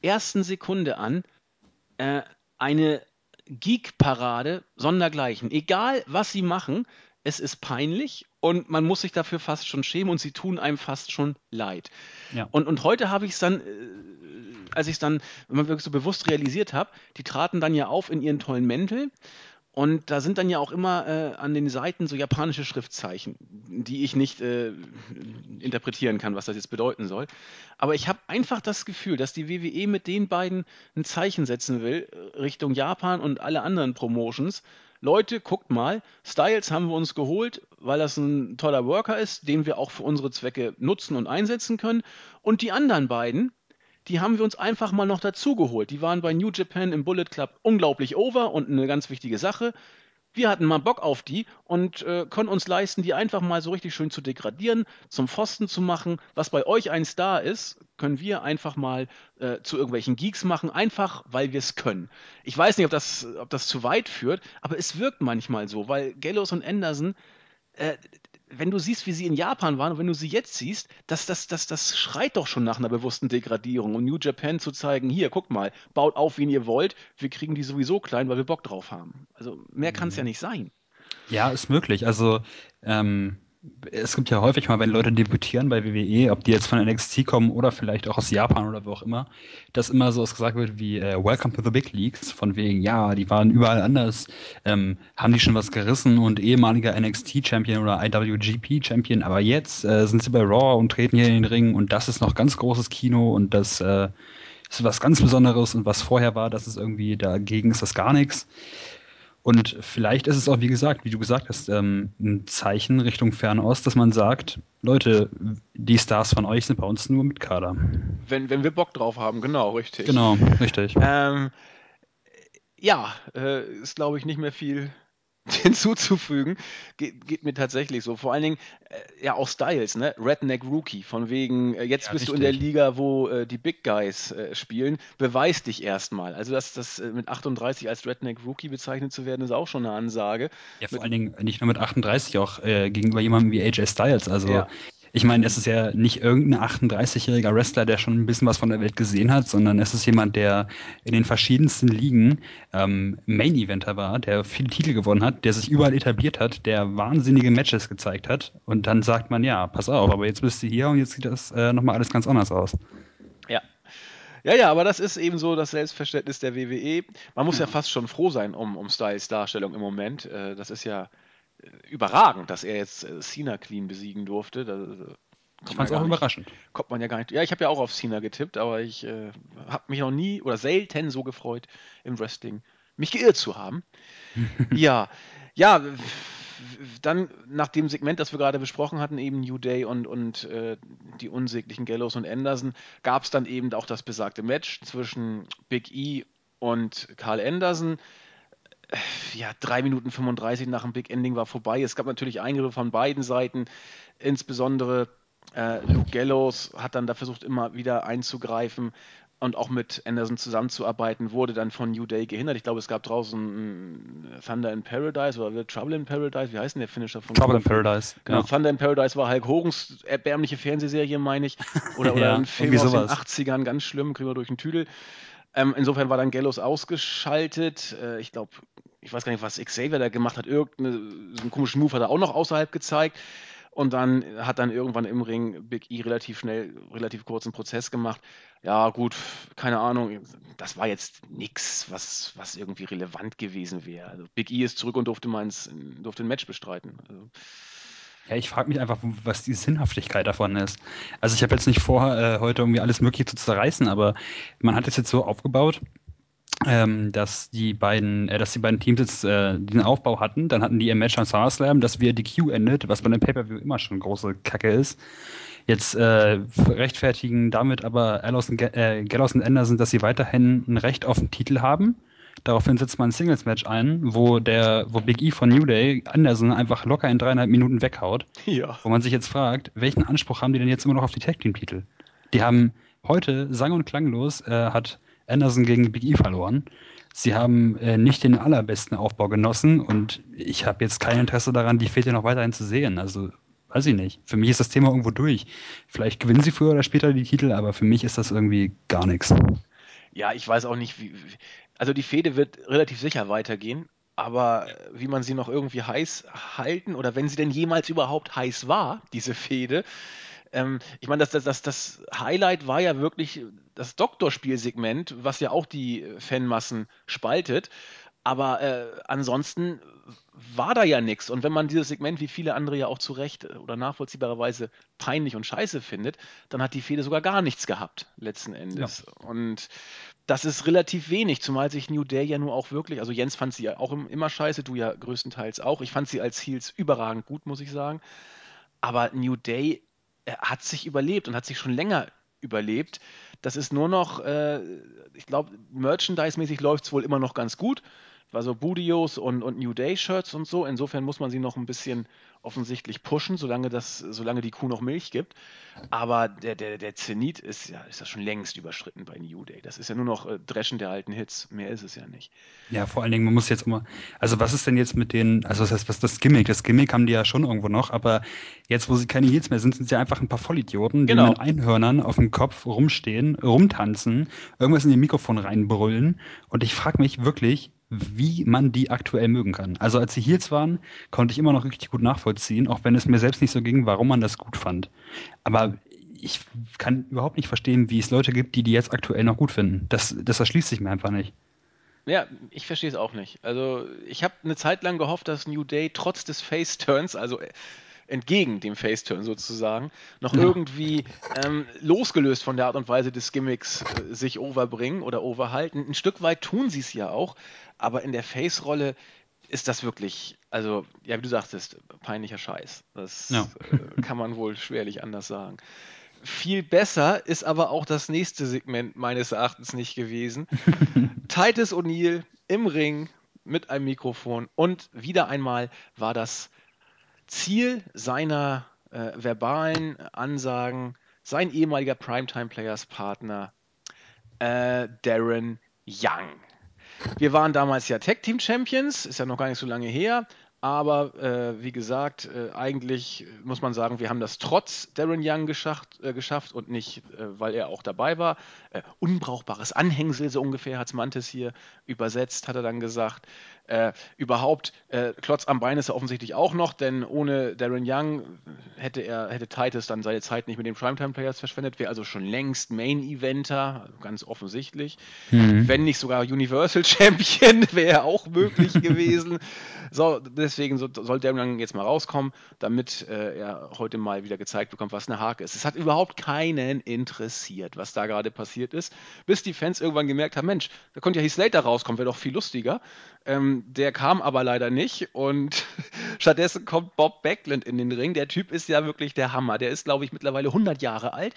ersten Sekunde an äh, eine Geek-Parade sondergleichen. Egal, was sie machen, es ist peinlich und man muss sich dafür fast schon schämen und sie tun einem fast schon leid. Ja. Und, und heute habe ich es dann, äh, als ich es dann, wenn man wirklich so bewusst realisiert habe, die traten dann ja auf in ihren tollen Mäntel und da sind dann ja auch immer äh, an den Seiten so japanische Schriftzeichen, die ich nicht äh, interpretieren kann, was das jetzt bedeuten soll. Aber ich habe einfach das Gefühl, dass die WWE mit den beiden ein Zeichen setzen will äh, Richtung Japan und alle anderen Promotions. Leute, guckt mal, Styles haben wir uns geholt, weil das ein toller Worker ist, den wir auch für unsere Zwecke nutzen und einsetzen können. Und die anderen beiden, die haben wir uns einfach mal noch dazugeholt. Die waren bei New Japan im Bullet Club unglaublich over und eine ganz wichtige Sache. Wir hatten mal Bock auf die und äh, können uns leisten, die einfach mal so richtig schön zu degradieren, zum Pfosten zu machen. Was bei euch ein Star ist, können wir einfach mal äh, zu irgendwelchen Geeks machen, einfach weil wir es können. Ich weiß nicht, ob das, ob das zu weit führt, aber es wirkt manchmal so, weil Gallows und Anderson, äh, wenn du siehst, wie sie in Japan waren und wenn du sie jetzt siehst, das, das, das, das schreit doch schon nach einer bewussten Degradierung. Und New Japan zu zeigen, hier, guck mal, baut auf, wen ihr wollt, wir kriegen die sowieso klein, weil wir Bock drauf haben. Also mehr kann es mhm. ja nicht sein. Ja, ist möglich. Also ähm, es gibt ja häufig mal, wenn Leute debütieren bei WWE, ob die jetzt von NXT kommen oder vielleicht auch aus Japan oder wo auch immer, dass immer so gesagt wird wie äh, Welcome to the Big Leagues, von wegen, ja, die waren überall anders, ähm, haben die schon was gerissen und ehemaliger NXT-Champion oder IWGP-Champion, aber jetzt äh, sind sie bei Raw und treten hier in den Ring und das ist noch ganz großes Kino und das äh, ist was ganz Besonderes und was vorher war, das ist irgendwie, dagegen ist das gar nichts. Und vielleicht ist es auch, wie gesagt, wie du gesagt hast, ähm, ein Zeichen Richtung Fernost, dass man sagt, Leute, die Stars von euch sind bei uns nur mit Kader. Wenn, wenn wir Bock drauf haben, genau, richtig. Genau, richtig. Ähm, ja, äh, ist, glaube ich, nicht mehr viel hinzuzufügen, geht, geht, mir tatsächlich so. Vor allen Dingen, äh, ja, auch Styles, ne? Redneck Rookie, von wegen, äh, jetzt ja, bist richtig. du in der Liga, wo äh, die Big Guys äh, spielen, beweis dich erstmal. Also, das, das äh, mit 38 als Redneck Rookie bezeichnet zu werden, ist auch schon eine Ansage. Ja, vor mit, allen Dingen nicht nur mit 38, auch äh, gegenüber jemandem wie AJ Styles. Also, ja ich meine, es ist ja nicht irgendein 38-jähriger Wrestler, der schon ein bisschen was von der Welt gesehen hat, sondern es ist jemand, der in den verschiedensten Ligen ähm, Main-Eventer war, der viele Titel gewonnen hat, der sich überall etabliert hat, der wahnsinnige Matches gezeigt hat. Und dann sagt man, ja, pass auf, aber jetzt bist du hier und jetzt sieht das äh, nochmal alles ganz anders aus. Ja, ja, ja, aber das ist eben so das Selbstverständnis der WWE. Man muss ja fast schon froh sein um, um Styles Darstellung im Moment. Äh, das ist ja überragend, dass er jetzt äh, Cena Queen besiegen durfte. Da, ich fand es auch überraschend. Kommt man ja gar nicht. Ja, ich habe ja auch auf Cena getippt, aber ich äh, habe mich noch nie oder selten so gefreut im Wrestling, mich geirrt zu haben. ja, Ja, dann nach dem Segment, das wir gerade besprochen hatten, eben New Day und, und äh, die unsäglichen Gallows und Anderson, gab es dann eben auch das besagte Match zwischen Big E und Carl Anderson. Äh, ja, 3 Minuten 35 nach dem Big Ending war vorbei. Es gab natürlich Eingriffe von beiden Seiten, insbesondere äh, Luke Gallows hat dann da versucht, immer wieder einzugreifen und auch mit Anderson zusammenzuarbeiten, wurde dann von New Day gehindert. Ich glaube, es gab draußen Thunder in Paradise oder Trouble in Paradise. Wie heißt denn der Finisher von Trouble in Paradise. Genau, ja. Thunder in Paradise war Hulk Hogans erbärmliche Fernsehserie, meine ich. Oder, oder ja, ein Film aus sowas. den 80ern, ganz schlimm, kriegen wir durch den Tüdel. Ähm, insofern war dann Gallows ausgeschaltet. Äh, ich glaube, ich weiß gar nicht, was Xavier da gemacht hat. Irgendeinen so komischen Move hat er auch noch außerhalb gezeigt. Und dann hat dann irgendwann im Ring Big E relativ schnell, relativ kurzen Prozess gemacht. Ja, gut, keine Ahnung. Das war jetzt nichts, was, was irgendwie relevant gewesen wäre. Also Big E ist zurück und durfte mal ins, durfte ein Match bestreiten. Also, ja, ich frage mich einfach, was die Sinnhaftigkeit davon ist. Also ich habe jetzt nicht vor, äh, heute irgendwie alles Mögliche zu zerreißen, aber man hat es jetzt so aufgebaut, ähm, dass die beiden, äh, dass die beiden Teams jetzt äh, diesen Aufbau hatten. Dann hatten die ihr Match an SummerSlam, das via DQ endet, was bei einem Pay-Per-View immer schon große Kacke ist. Jetzt äh, rechtfertigen damit aber Gallows und, äh, Gallows und Anderson, dass sie weiterhin ein Recht auf den Titel haben. Daraufhin setzt man ein Singles-Match ein, wo der, wo Big E von New Day Anderson einfach locker in dreieinhalb Minuten weghaut. Ja. Wo man sich jetzt fragt, welchen Anspruch haben die denn jetzt immer noch auf die Tag-Team-Titel? Die haben heute sang- und klanglos äh, hat Anderson gegen Big E verloren. Sie haben äh, nicht den allerbesten Aufbau genossen und ich habe jetzt kein Interesse daran, die Fehde noch weiterhin zu sehen. Also weiß ich nicht. Für mich ist das Thema irgendwo durch. Vielleicht gewinnen sie früher oder später die Titel, aber für mich ist das irgendwie gar nichts. Ja, ich weiß auch nicht, wie. Also die Fehde wird relativ sicher weitergehen, aber wie man sie noch irgendwie heiß halten oder wenn sie denn jemals überhaupt heiß war, diese Fehde, ähm, ich meine, das, das, das, das Highlight war ja wirklich das Doktorspielsegment, was ja auch die Fanmassen spaltet. Aber äh, ansonsten war da ja nichts. Und wenn man dieses Segment, wie viele andere ja auch zu Recht oder nachvollziehbarerweise peinlich und scheiße findet, dann hat die Fehde sogar gar nichts gehabt, letzten Endes. Ja. Und das ist relativ wenig, zumal sich New Day ja nur auch wirklich, also Jens fand sie ja auch immer scheiße, du ja größtenteils auch. Ich fand sie als Heels überragend gut, muss ich sagen. Aber New Day hat sich überlebt und hat sich schon länger überlebt. Das ist nur noch, äh, ich glaube, merchandise-mäßig läuft es wohl immer noch ganz gut also Budios und, und New Day Shirts und so. Insofern muss man sie noch ein bisschen offensichtlich pushen, solange, das, solange die Kuh noch Milch gibt. Aber der, der, der Zenit ist ja, ist ja schon längst überschritten bei New Day. Das ist ja nur noch äh, Dreschen der alten Hits. Mehr ist es ja nicht. Ja, vor allen Dingen, man muss jetzt immer, also was ist denn jetzt mit den, also was heißt, was das Gimmick? Das Gimmick haben die ja schon irgendwo noch, aber jetzt, wo sie keine Hits mehr sind, sind sie einfach ein paar Vollidioten, die genau. mit Einhörnern auf dem Kopf rumstehen, rumtanzen, irgendwas in ihr Mikrofon reinbrüllen. Und ich frage mich wirklich, wie man die aktuell mögen kann. Also als sie Heels waren, konnte ich immer noch richtig gut nachvollziehen, auch wenn es mir selbst nicht so ging, warum man das gut fand. Aber ich kann überhaupt nicht verstehen, wie es Leute gibt, die die jetzt aktuell noch gut finden. Das, das erschließt sich mir einfach nicht. Ja, ich verstehe es auch nicht. Also ich habe eine Zeit lang gehofft, dass New Day trotz des Face-Turns, also entgegen dem Faceturn sozusagen, noch ja. irgendwie ähm, losgelöst von der Art und Weise des Gimmicks äh, sich overbringen oder overhalten. Ein Stück weit tun sie es ja auch, aber in der Face-Rolle ist das wirklich, also, ja, wie du sagtest, peinlicher Scheiß. Das ja. äh, kann man wohl schwerlich anders sagen. Viel besser ist aber auch das nächste Segment meines Erachtens nicht gewesen. Titus O'Neill im Ring mit einem Mikrofon und wieder einmal war das Ziel seiner äh, verbalen Ansagen sein ehemaliger Primetime Players Partner äh, Darren Young. Wir waren damals ja Tag Team Champions, ist ja noch gar nicht so lange her. Aber äh, wie gesagt, äh, eigentlich muss man sagen, wir haben das trotz Darren Young geschafft, äh, geschafft und nicht, äh, weil er auch dabei war. Äh, unbrauchbares Anhängsel, so ungefähr hat Mantis hier übersetzt, hat er dann gesagt. Äh, überhaupt, Klotz am Bein ist er offensichtlich auch noch, denn ohne Darren Young hätte er, hätte Titus dann seine Zeit nicht mit den Primetime Players verschwendet, wäre also schon längst Main Eventer, ganz offensichtlich. Mhm. Wenn nicht sogar Universal Champion, wäre auch möglich gewesen. So, deswegen so, soll Darren Young jetzt mal rauskommen, damit äh, er heute mal wieder gezeigt bekommt, was eine Hake ist. Es hat überhaupt keinen interessiert, was da gerade passiert ist, bis die Fans irgendwann gemerkt haben, Mensch, da konnte ja Heath Slater rauskommen, wäre doch viel lustiger. Ähm, der kam aber leider nicht und stattdessen kommt Bob Backlund in den Ring. Der Typ ist ja wirklich der Hammer. Der ist, glaube ich, mittlerweile 100 Jahre alt.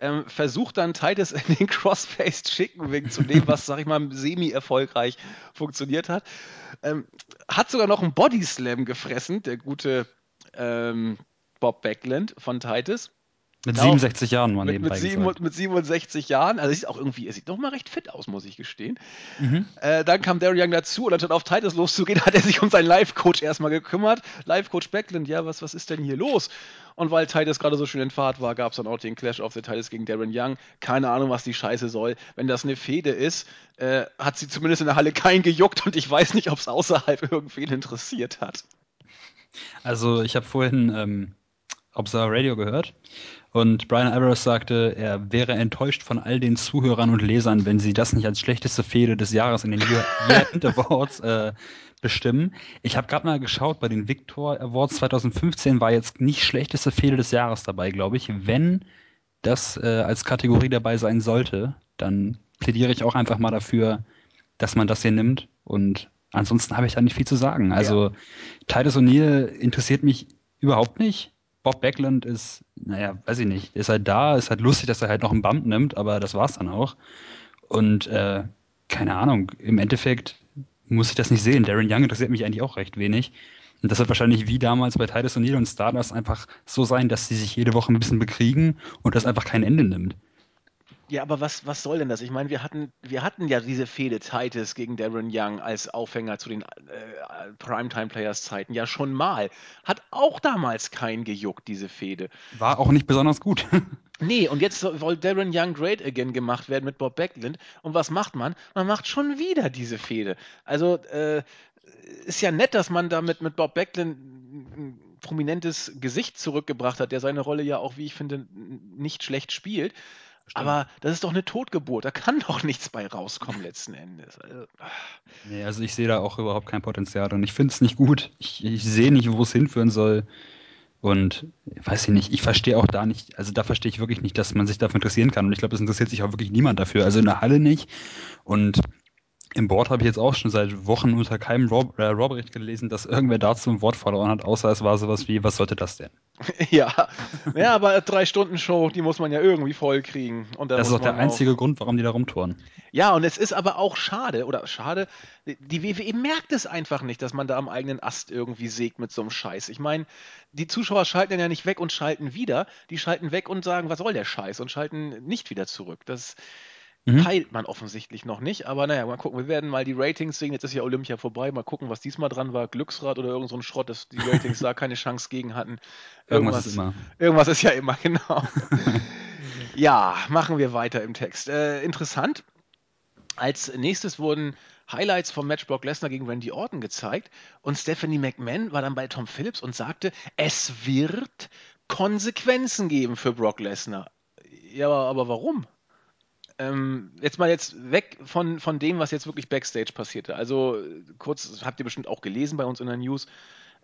Ähm, versucht dann Titus in den Crossfaced Chicken Wing zu nehmen, was, sag ich mal, semi-erfolgreich funktioniert hat. Ähm, hat sogar noch einen Body Slam gefressen, der gute ähm, Bob Backlund von Titus. Mit 67 Jahren, man mit, mit, sieben, mit 67 Jahren, also sieht auch irgendwie, er sieht doch mal recht fit aus, muss ich gestehen. Mhm. Äh, dann kam Darry Young dazu und anstatt auf Titus loszugehen, hat er sich um seinen Live-Coach erstmal gekümmert. Live-Coach Backlund, ja, was, was ist denn hier los? Und weil Titus gerade so schön in Fahrt war, gab es dann auch den Clash of the Titus gegen Darren Young. Keine Ahnung, was die Scheiße soll. Wenn das eine Fehde ist, äh, hat sie zumindest in der Halle keinen gejuckt und ich weiß nicht, ob es außerhalb irgendwen interessiert hat. Also, ich habe vorhin ähm, Observer Radio gehört und Brian Alvarez sagte, er wäre enttäuscht von all den Zuhörern und Lesern, wenn sie das nicht als schlechteste Fehde des Jahres in den Year, Year Awards äh, bestimmen. Ich habe gerade mal geschaut, bei den Victor Awards 2015 war jetzt nicht schlechteste Fehde des Jahres dabei, glaube ich. Wenn das äh, als Kategorie dabei sein sollte, dann plädiere ich auch einfach mal dafür, dass man das hier nimmt. Und ansonsten habe ich da nicht viel zu sagen. Also ja. Titus O'Neill interessiert mich überhaupt nicht. Bob Backlund ist, naja, weiß ich nicht, ist halt da, ist halt lustig, dass er halt noch einen Bump nimmt, aber das war's dann auch. Und äh, keine Ahnung, im Endeffekt muss ich das nicht sehen. Darren Young interessiert mich eigentlich auch recht wenig. Und das wird wahrscheinlich wie damals bei Titus O'Neill und Stardust einfach so sein, dass sie sich jede Woche ein bisschen bekriegen und das einfach kein Ende nimmt. Ja, aber was, was soll denn das? Ich meine, wir hatten, wir hatten ja diese Fehde Titus gegen Darren Young als Aufhänger zu den äh, Primetime-Players-Zeiten ja schon mal. Hat auch damals keinen gejuckt, diese Fehde. War auch nicht besonders gut. nee, und jetzt soll Darren Young Great Again gemacht werden mit Bob Backlund. Und was macht man? Man macht schon wieder diese Fehde. Also, äh, ist ja nett, dass man damit mit Bob Backlund ein prominentes Gesicht zurückgebracht hat, der seine Rolle ja auch, wie ich finde, nicht schlecht spielt. Stimmt. Aber das ist doch eine Totgeburt. Da kann doch nichts bei rauskommen letzten Endes. Also, nee, also ich sehe da auch überhaupt kein Potenzial und ich finde es nicht gut. Ich, ich sehe nicht, wo es hinführen soll. Und weiß ich nicht, ich verstehe auch da nicht, also da verstehe ich wirklich nicht, dass man sich dafür interessieren kann. Und ich glaube, es interessiert sich auch wirklich niemand dafür. Also in der Halle nicht. Und im Board habe ich jetzt auch schon seit Wochen unter keinem Raw-Bericht äh, gelesen, dass irgendwer dazu ein Wort verloren hat, außer es war sowas wie, was sollte das denn? ja, ja aber drei Stunden Show, die muss man ja irgendwie voll kriegen. das ist auch der einzige auch... Grund, warum die da rumtouren. Ja, und es ist aber auch schade, oder schade, die WWE merkt es einfach nicht, dass man da am eigenen Ast irgendwie sägt mit so einem Scheiß. Ich meine, die Zuschauer schalten ja nicht weg und schalten wieder, die schalten weg und sagen, was soll der Scheiß und schalten nicht wieder zurück. Das Mhm. Peilt man offensichtlich noch nicht, aber naja, mal gucken. Wir werden mal die Ratings sehen. Jetzt ist ja Olympia vorbei. Mal gucken, was diesmal dran war. Glücksrad oder irgend so ein Schrott, dass die Ratings da keine Chance gegen hatten. Irgendwas, irgendwas ist immer. Irgendwas ist ja immer, genau. ja, machen wir weiter im Text. Äh, interessant. Als nächstes wurden Highlights vom Match Brock Lesnar gegen Randy Orton gezeigt und Stephanie McMahon war dann bei Tom Phillips und sagte, es wird Konsequenzen geben für Brock Lesnar. Ja, aber warum? Ähm, jetzt mal jetzt weg von, von dem, was jetzt wirklich Backstage passierte. Also kurz, habt ihr bestimmt auch gelesen bei uns in der News.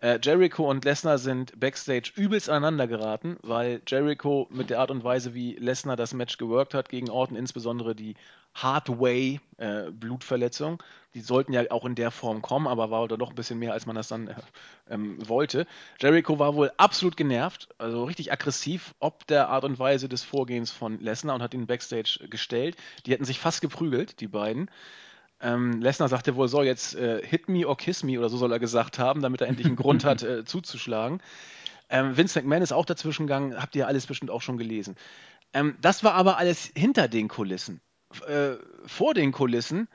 Äh, Jericho und Lesnar sind Backstage übelst aneinander geraten, weil Jericho mit der Art und Weise, wie Lesnar das Match geworkt hat gegen Orton, insbesondere die Hardway äh, Blutverletzung. Die sollten ja auch in der Form kommen, aber war doch ein bisschen mehr, als man das dann äh, ähm, wollte. Jericho war wohl absolut genervt, also richtig aggressiv, ob der Art und Weise des Vorgehens von Lesnar und hat ihn Backstage gestellt. Die hätten sich fast geprügelt, die beiden. Ähm, Lesnar sagte wohl, so jetzt äh, hit me or kiss me oder so soll er gesagt haben, damit er endlich einen Grund hat, äh, zuzuschlagen. Ähm, Vince McMahon ist auch dazwischen gegangen, habt ihr alles bestimmt auch schon gelesen. Ähm, das war aber alles hinter den Kulissen äh, vor den Kulissen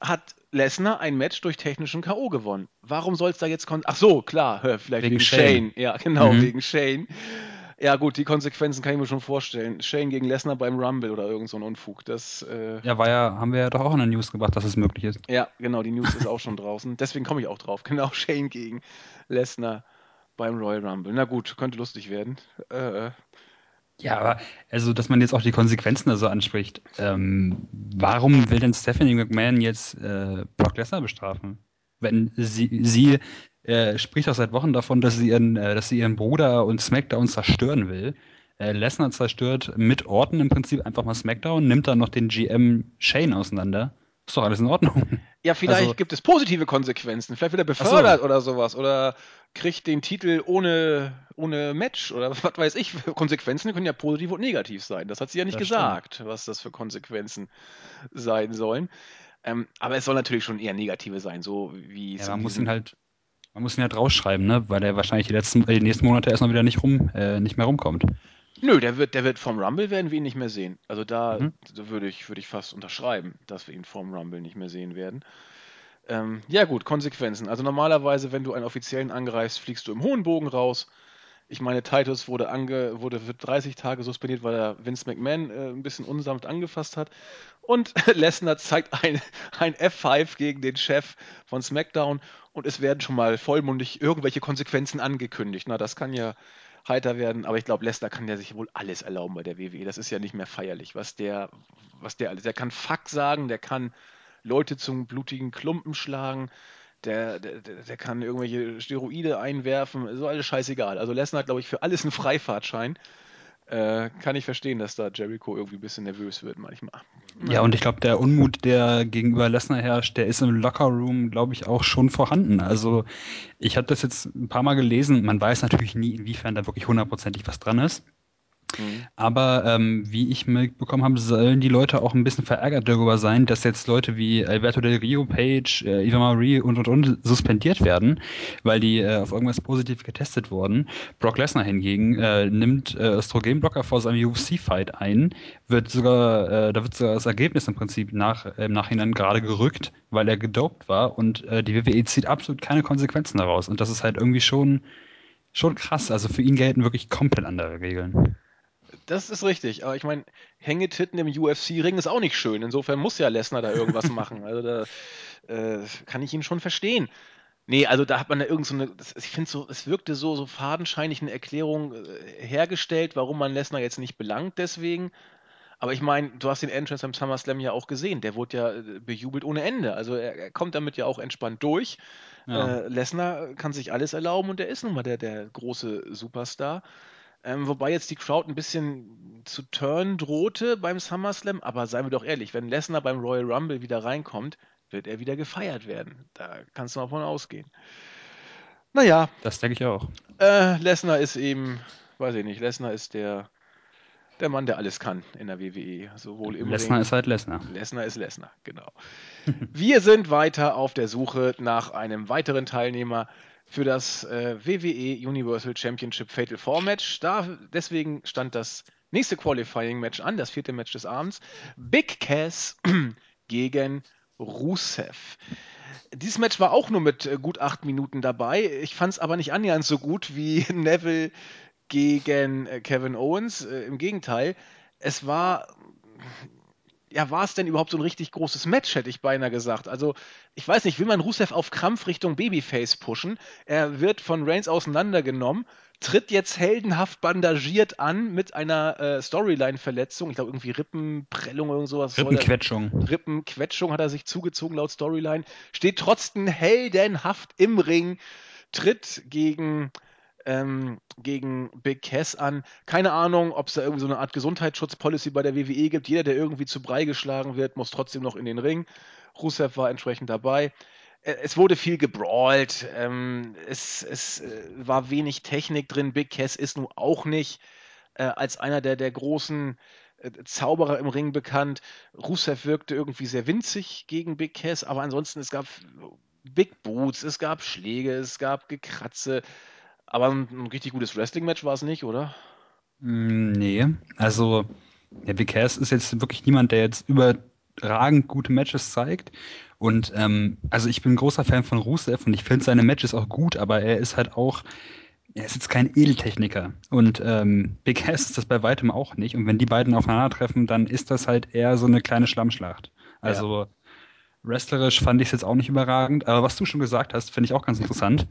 hat Lesnar ein Match durch technischen K.O. gewonnen. Warum soll es da jetzt kon Ach so, klar, vielleicht wegen, wegen Shane. Shane. Ja, genau, mhm. wegen Shane. Ja, gut, die Konsequenzen kann ich mir schon vorstellen. Shane gegen Lesnar beim Rumble oder irgend so ein Unfug. Das, äh ja, war ja, haben wir ja doch auch in der News gebracht, dass es möglich ist. Ja, genau, die News ist auch schon draußen. Deswegen komme ich auch drauf. Genau, Shane gegen Lesnar beim Royal Rumble. Na gut, könnte lustig werden. Äh, ja, aber also, dass man jetzt auch die Konsequenzen also anspricht. Ähm, warum will denn Stephanie McMahon jetzt äh, Brock Lesnar bestrafen? Wenn sie, sie äh, spricht auch seit Wochen davon, dass sie ihren, äh, dass sie ihren Bruder und SmackDown zerstören will. Äh, Lesnar zerstört mit Orten im Prinzip einfach mal SmackDown, nimmt dann noch den GM Shane auseinander. ist doch alles in Ordnung. Ja, vielleicht also, gibt es positive Konsequenzen. Vielleicht wird er befördert so. oder sowas. Oder kriegt den Titel ohne, ohne Match oder was weiß ich. Konsequenzen können ja positiv und negativ sein. Das hat sie ja nicht gesagt, stimmt. was das für Konsequenzen sein sollen. Ähm, aber es soll natürlich schon eher negative sein, so wie ja, man muss ihn halt man muss ihn halt rausschreiben, ne? weil er wahrscheinlich die, letzten, die nächsten Monate erstmal wieder nicht, rum, äh, nicht mehr rumkommt. Nö, der wird, der wird vom Rumble werden wir ihn nicht mehr sehen. Also da, mhm. würde ich, würd ich fast unterschreiben, dass wir ihn vom Rumble nicht mehr sehen werden. Ähm, ja gut, Konsequenzen. Also normalerweise, wenn du einen Offiziellen angreifst, fliegst du im hohen Bogen raus. Ich meine, Titus wurde, ange, wurde für 30 Tage suspendiert, weil er Vince McMahon äh, ein bisschen unsanft angefasst hat. Und Lesnar zeigt ein, ein F5 gegen den Chef von SmackDown und es werden schon mal vollmundig irgendwelche Konsequenzen angekündigt. Na, das kann ja heiter werden, aber ich glaube, Lesnar kann ja sich wohl alles erlauben bei der WWE. Das ist ja nicht mehr feierlich, was der, was der alles. Der kann Fuck sagen, der kann Leute zum blutigen Klumpen schlagen, der, der, der kann irgendwelche Steroide einwerfen, so alles scheißegal. Also Lesnar hat, glaube ich, für alles einen Freifahrtschein. Äh, kann ich verstehen, dass da Jericho irgendwie ein bisschen nervös wird manchmal. Ja, und ich glaube, der Unmut, der gegenüber Lesnar herrscht, der ist im Lockerroom, glaube ich, auch schon vorhanden. Also ich habe das jetzt ein paar Mal gelesen. Man weiß natürlich nie, inwiefern da wirklich hundertprozentig was dran ist. Mhm. Aber ähm, wie ich mitbekommen habe, sollen die Leute auch ein bisschen verärgert darüber sein, dass jetzt Leute wie Alberto Del Rio, Page, äh, Eva Marie und und und suspendiert werden, weil die äh, auf irgendwas positiv getestet wurden. Brock Lesnar hingegen äh, nimmt äh, Östrogenblocker vor seinem UFC-Fight ein, wird sogar, äh, da wird sogar das Ergebnis im Prinzip nach, im Nachhinein gerade gerückt, weil er gedopt war und äh, die WWE zieht absolut keine Konsequenzen daraus. Und das ist halt irgendwie schon, schon krass. Also für ihn gelten wirklich komplett andere Regeln. Das ist richtig, aber ich meine, Hängetitten im UFC-Ring ist auch nicht schön. Insofern muss ja Lesnar da irgendwas machen. Also da äh, kann ich ihn schon verstehen. Nee, also da hat man ja irgend so eine, ich finde so, es wirkte so, so fadenscheinig eine Erklärung äh, hergestellt, warum man Lesnar jetzt nicht belangt deswegen. Aber ich meine, du hast den Entrance beim SummerSlam ja auch gesehen. Der wurde ja äh, bejubelt ohne Ende. Also er, er kommt damit ja auch entspannt durch. Ja. Äh, Lesnar kann sich alles erlauben und er ist nun mal der, der große Superstar. Ähm, wobei jetzt die Crowd ein bisschen zu turn drohte beim SummerSlam, aber seien wir doch ehrlich, wenn Lesnar beim Royal Rumble wieder reinkommt, wird er wieder gefeiert werden. Da kannst du mal von ausgehen. Naja. Das denke ich auch. Äh, Lesnar ist eben, weiß ich nicht, Lesnar ist der, der Mann, der alles kann in der WWE. Sowohl im Lesnar Ring. ist halt Lesnar. Lesnar ist Lesnar, genau. Wir sind weiter auf der Suche nach einem weiteren Teilnehmer für das äh, WWE Universal Championship Fatal Four Match. Da, deswegen stand das nächste Qualifying Match an, das vierte Match des Abends. Big Cass gegen Rusev. Dieses Match war auch nur mit äh, gut acht Minuten dabei. Ich fand es aber nicht annähernd so gut wie Neville gegen äh, Kevin Owens. Äh, Im Gegenteil, es war ja, war es denn überhaupt so ein richtig großes Match, hätte ich beinahe gesagt. Also, ich weiß nicht, will man Rusev auf Krampf Richtung Babyface pushen? Er wird von Reigns auseinandergenommen, tritt jetzt heldenhaft bandagiert an mit einer äh, Storyline-Verletzung. Ich glaube, irgendwie Rippenprellung oder sowas. Rippenquetschung. Rippenquetschung hat er sich zugezogen laut Storyline. Steht trotzdem heldenhaft im Ring, tritt gegen ähm, gegen Big Cass an. Keine Ahnung, ob es da irgendwie so eine Art Gesundheitsschutzpolicy bei der WWE gibt. Jeder, der irgendwie zu Brei geschlagen wird, muss trotzdem noch in den Ring. Rusev war entsprechend dabei. Äh, es wurde viel gebrawlt. Ähm, es, es äh, war wenig Technik drin. Big Cass ist nun auch nicht äh, als einer der, der großen äh, Zauberer im Ring bekannt. Rusev wirkte irgendwie sehr winzig gegen Big Cass, aber ansonsten es gab Big Boots, es gab Schläge, es gab Gekratze. Aber ein, ein richtig gutes Wrestling-Match war es nicht, oder? Mm, nee, also der Big Cass ist jetzt wirklich niemand, der jetzt überragend gute Matches zeigt. Und ähm, also ich bin ein großer Fan von Rusev und ich finde seine Matches auch gut, aber er ist halt auch, er ist jetzt kein Edeltechniker. Und ähm, Big Cass ist das bei weitem auch nicht. Und wenn die beiden aufeinandertreffen, dann ist das halt eher so eine kleine Schlammschlacht. Also ja. wrestlerisch fand ich es jetzt auch nicht überragend. Aber was du schon gesagt hast, finde ich auch ganz interessant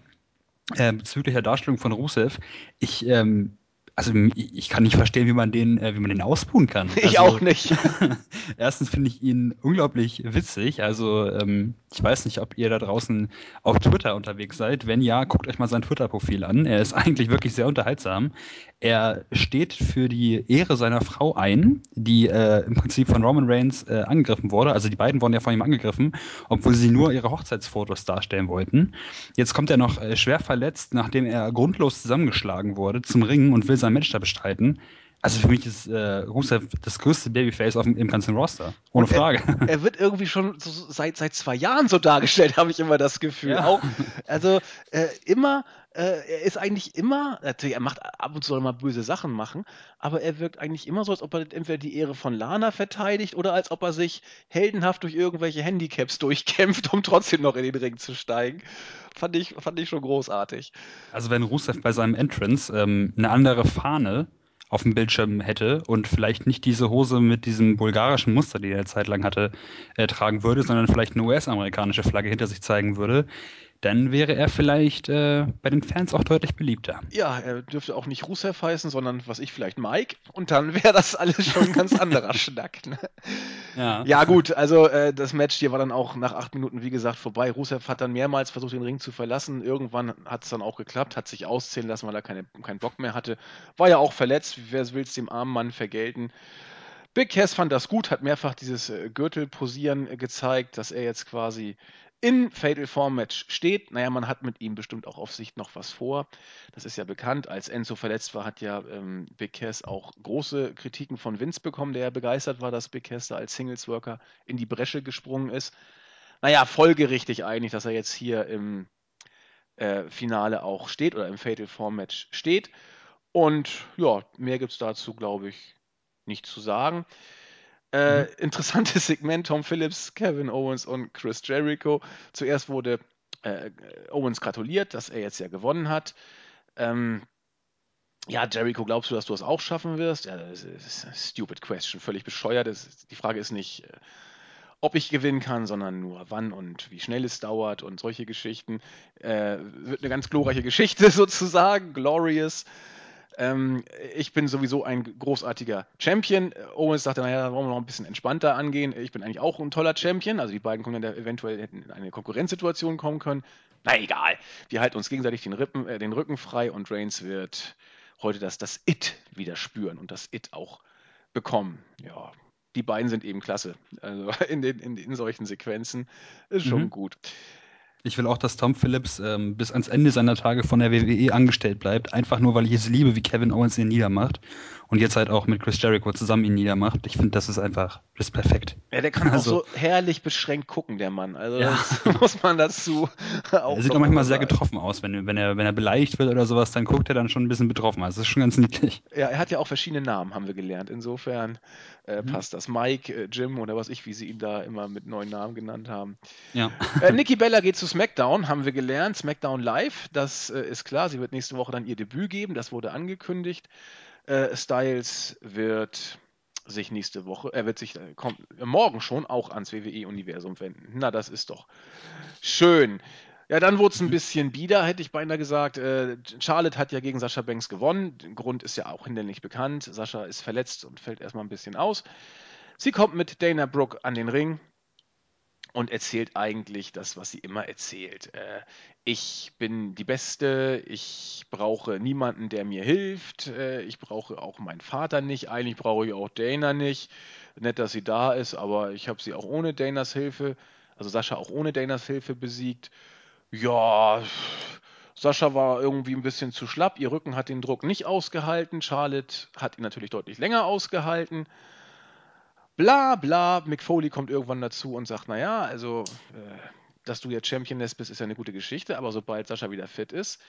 äh, bezüglich der Darstellung von Rusev, ich ähm, also ich kann nicht verstehen, wie man den, äh, wie man den ausbuhen kann. Ich also, auch nicht. erstens finde ich ihn unglaublich witzig. Also ähm, ich weiß nicht, ob ihr da draußen auf Twitter unterwegs seid. Wenn ja, guckt euch mal sein Twitter-Profil an. Er ist eigentlich wirklich sehr unterhaltsam. Er steht für die Ehre seiner Frau ein, die äh, im Prinzip von Roman Reigns äh, angegriffen wurde. Also die beiden wurden ja von ihm angegriffen, obwohl sie nur ihre Hochzeitsfotos darstellen wollten. Jetzt kommt er noch äh, schwer verletzt, nachdem er grundlos zusammengeschlagen wurde, zum Ringen und will sein Match da bestreiten. Also für mich ist äh, Rusev das größte Babyface auf dem, im ganzen Roster. Ohne er, Frage. Er wird irgendwie schon so seit, seit zwei Jahren so dargestellt, habe ich immer das Gefühl. Ja. Auch, also äh, immer, äh, er ist eigentlich immer, natürlich, er macht ab und zu mal böse Sachen machen, aber er wirkt eigentlich immer so, als ob er entweder die Ehre von Lana verteidigt oder als ob er sich heldenhaft durch irgendwelche Handicaps durchkämpft, um trotzdem noch in den Ring zu steigen. Fand ich, fand ich schon großartig. Also wenn Rusev bei seinem Entrance ähm, eine andere Fahne auf dem Bildschirm hätte und vielleicht nicht diese Hose mit diesem bulgarischen Muster, die er eine Zeit lang hatte, äh, tragen würde, sondern vielleicht eine US-amerikanische Flagge hinter sich zeigen würde, dann wäre er vielleicht äh, bei den Fans auch deutlich beliebter. Ja, er dürfte auch nicht Rusev heißen, sondern was ich vielleicht Mike. Und dann wäre das alles schon ein ganz anderer Schnack. Ne? Ja. ja, gut, also äh, das Match hier war dann auch nach acht Minuten, wie gesagt, vorbei. Rusev hat dann mehrmals versucht, den Ring zu verlassen. Irgendwann hat es dann auch geklappt, hat sich auszählen lassen, weil er keine, keinen Bock mehr hatte. War ja auch verletzt, wer will es dem armen Mann vergelten. Big Cass fand das gut, hat mehrfach dieses äh, Gürtelposieren äh, gezeigt, dass er jetzt quasi in Fatal Four Match steht. Naja, man hat mit ihm bestimmt auch auf Sicht noch was vor. Das ist ja bekannt. Als Enzo verletzt war, hat ja ähm, Big Cass auch große Kritiken von Vince bekommen, der ja begeistert war, dass Big Cass da als Singles Worker in die Bresche gesprungen ist. Naja, folgerichtig eigentlich, dass er jetzt hier im äh, Finale auch steht oder im Fatal Four Match steht. Und ja, mehr gibt es dazu, glaube ich, nicht zu sagen. Äh, mhm. Interessantes Segment, Tom Phillips, Kevin Owens und Chris Jericho. Zuerst wurde äh, Owens gratuliert, dass er jetzt ja gewonnen hat. Ähm, ja, Jericho, glaubst du, dass du das auch schaffen wirst? Ja, das ist eine stupid question, völlig bescheuert. Das, die Frage ist nicht, äh, ob ich gewinnen kann, sondern nur wann und wie schnell es dauert und solche Geschichten. Äh, wird eine ganz glorreiche Geschichte sozusagen, glorious. Ähm, ich bin sowieso ein großartiger Champion. Owens sagte, naja, da wollen wir noch ein bisschen entspannter angehen. Ich bin eigentlich auch ein toller Champion. Also die beiden können dann eventuell in eine Konkurrenzsituation kommen können. Na egal. Wir halten uns gegenseitig den, Rippen, äh, den Rücken frei und Reigns wird heute das, das It wieder spüren und das It auch bekommen. Ja, die beiden sind eben klasse. Also in, den, in, in solchen Sequenzen ist schon mhm. gut. Ich will auch, dass Tom Phillips ähm, bis ans Ende seiner Tage von der WWE angestellt bleibt, einfach nur, weil ich es liebe, wie Kevin Owens ihn niedermacht und jetzt halt auch mit Chris Jericho zusammen ihn niedermacht. Ich finde, das ist einfach, das ist perfekt. Ja, der kann also, auch so herrlich beschränkt gucken, der Mann. Also ja. das muss man dazu auch. Er sieht auch manchmal sehr getroffen aus, wenn, wenn, er, wenn er beleidigt wird oder sowas, dann guckt er dann schon ein bisschen betroffen. Also das ist schon ganz niedlich. Ja, er hat ja auch verschiedene Namen, haben wir gelernt. Insofern äh, mhm. passt das. Mike, äh, Jim oder was ich, wie sie ihn da immer mit neuen Namen genannt haben. Ja. Äh, Nikki Bella geht zu SmackDown, haben wir gelernt. SmackDown Live, das äh, ist klar. Sie wird nächste Woche dann ihr Debüt geben. Das wurde angekündigt. Äh, Styles wird sich nächste Woche, er wird sich äh, kommt, morgen schon auch ans WWE-Universum wenden. Na, das ist doch schön. Ja, dann wurde es ein bisschen bieder, hätte ich beinahe gesagt. Äh, Charlotte hat ja gegen Sascha Banks gewonnen. Der Grund ist ja auch hinlänglich bekannt. Sascha ist verletzt und fällt erstmal ein bisschen aus. Sie kommt mit Dana Brooke an den Ring und erzählt eigentlich das, was sie immer erzählt. Äh, ich bin die Beste, ich brauche niemanden, der mir hilft, äh, ich brauche auch meinen Vater nicht, eigentlich brauche ich auch Dana nicht. Nett, dass sie da ist, aber ich habe sie auch ohne Danas Hilfe, also Sascha auch ohne Danas Hilfe besiegt. Ja, Sascha war irgendwie ein bisschen zu schlapp, ihr Rücken hat den Druck nicht ausgehalten, Charlotte hat ihn natürlich deutlich länger ausgehalten. Bla bla, Mick Foley kommt irgendwann dazu und sagt, naja, also, äh, dass du jetzt Championess bist, ist ja eine gute Geschichte, aber sobald Sascha wieder fit ist,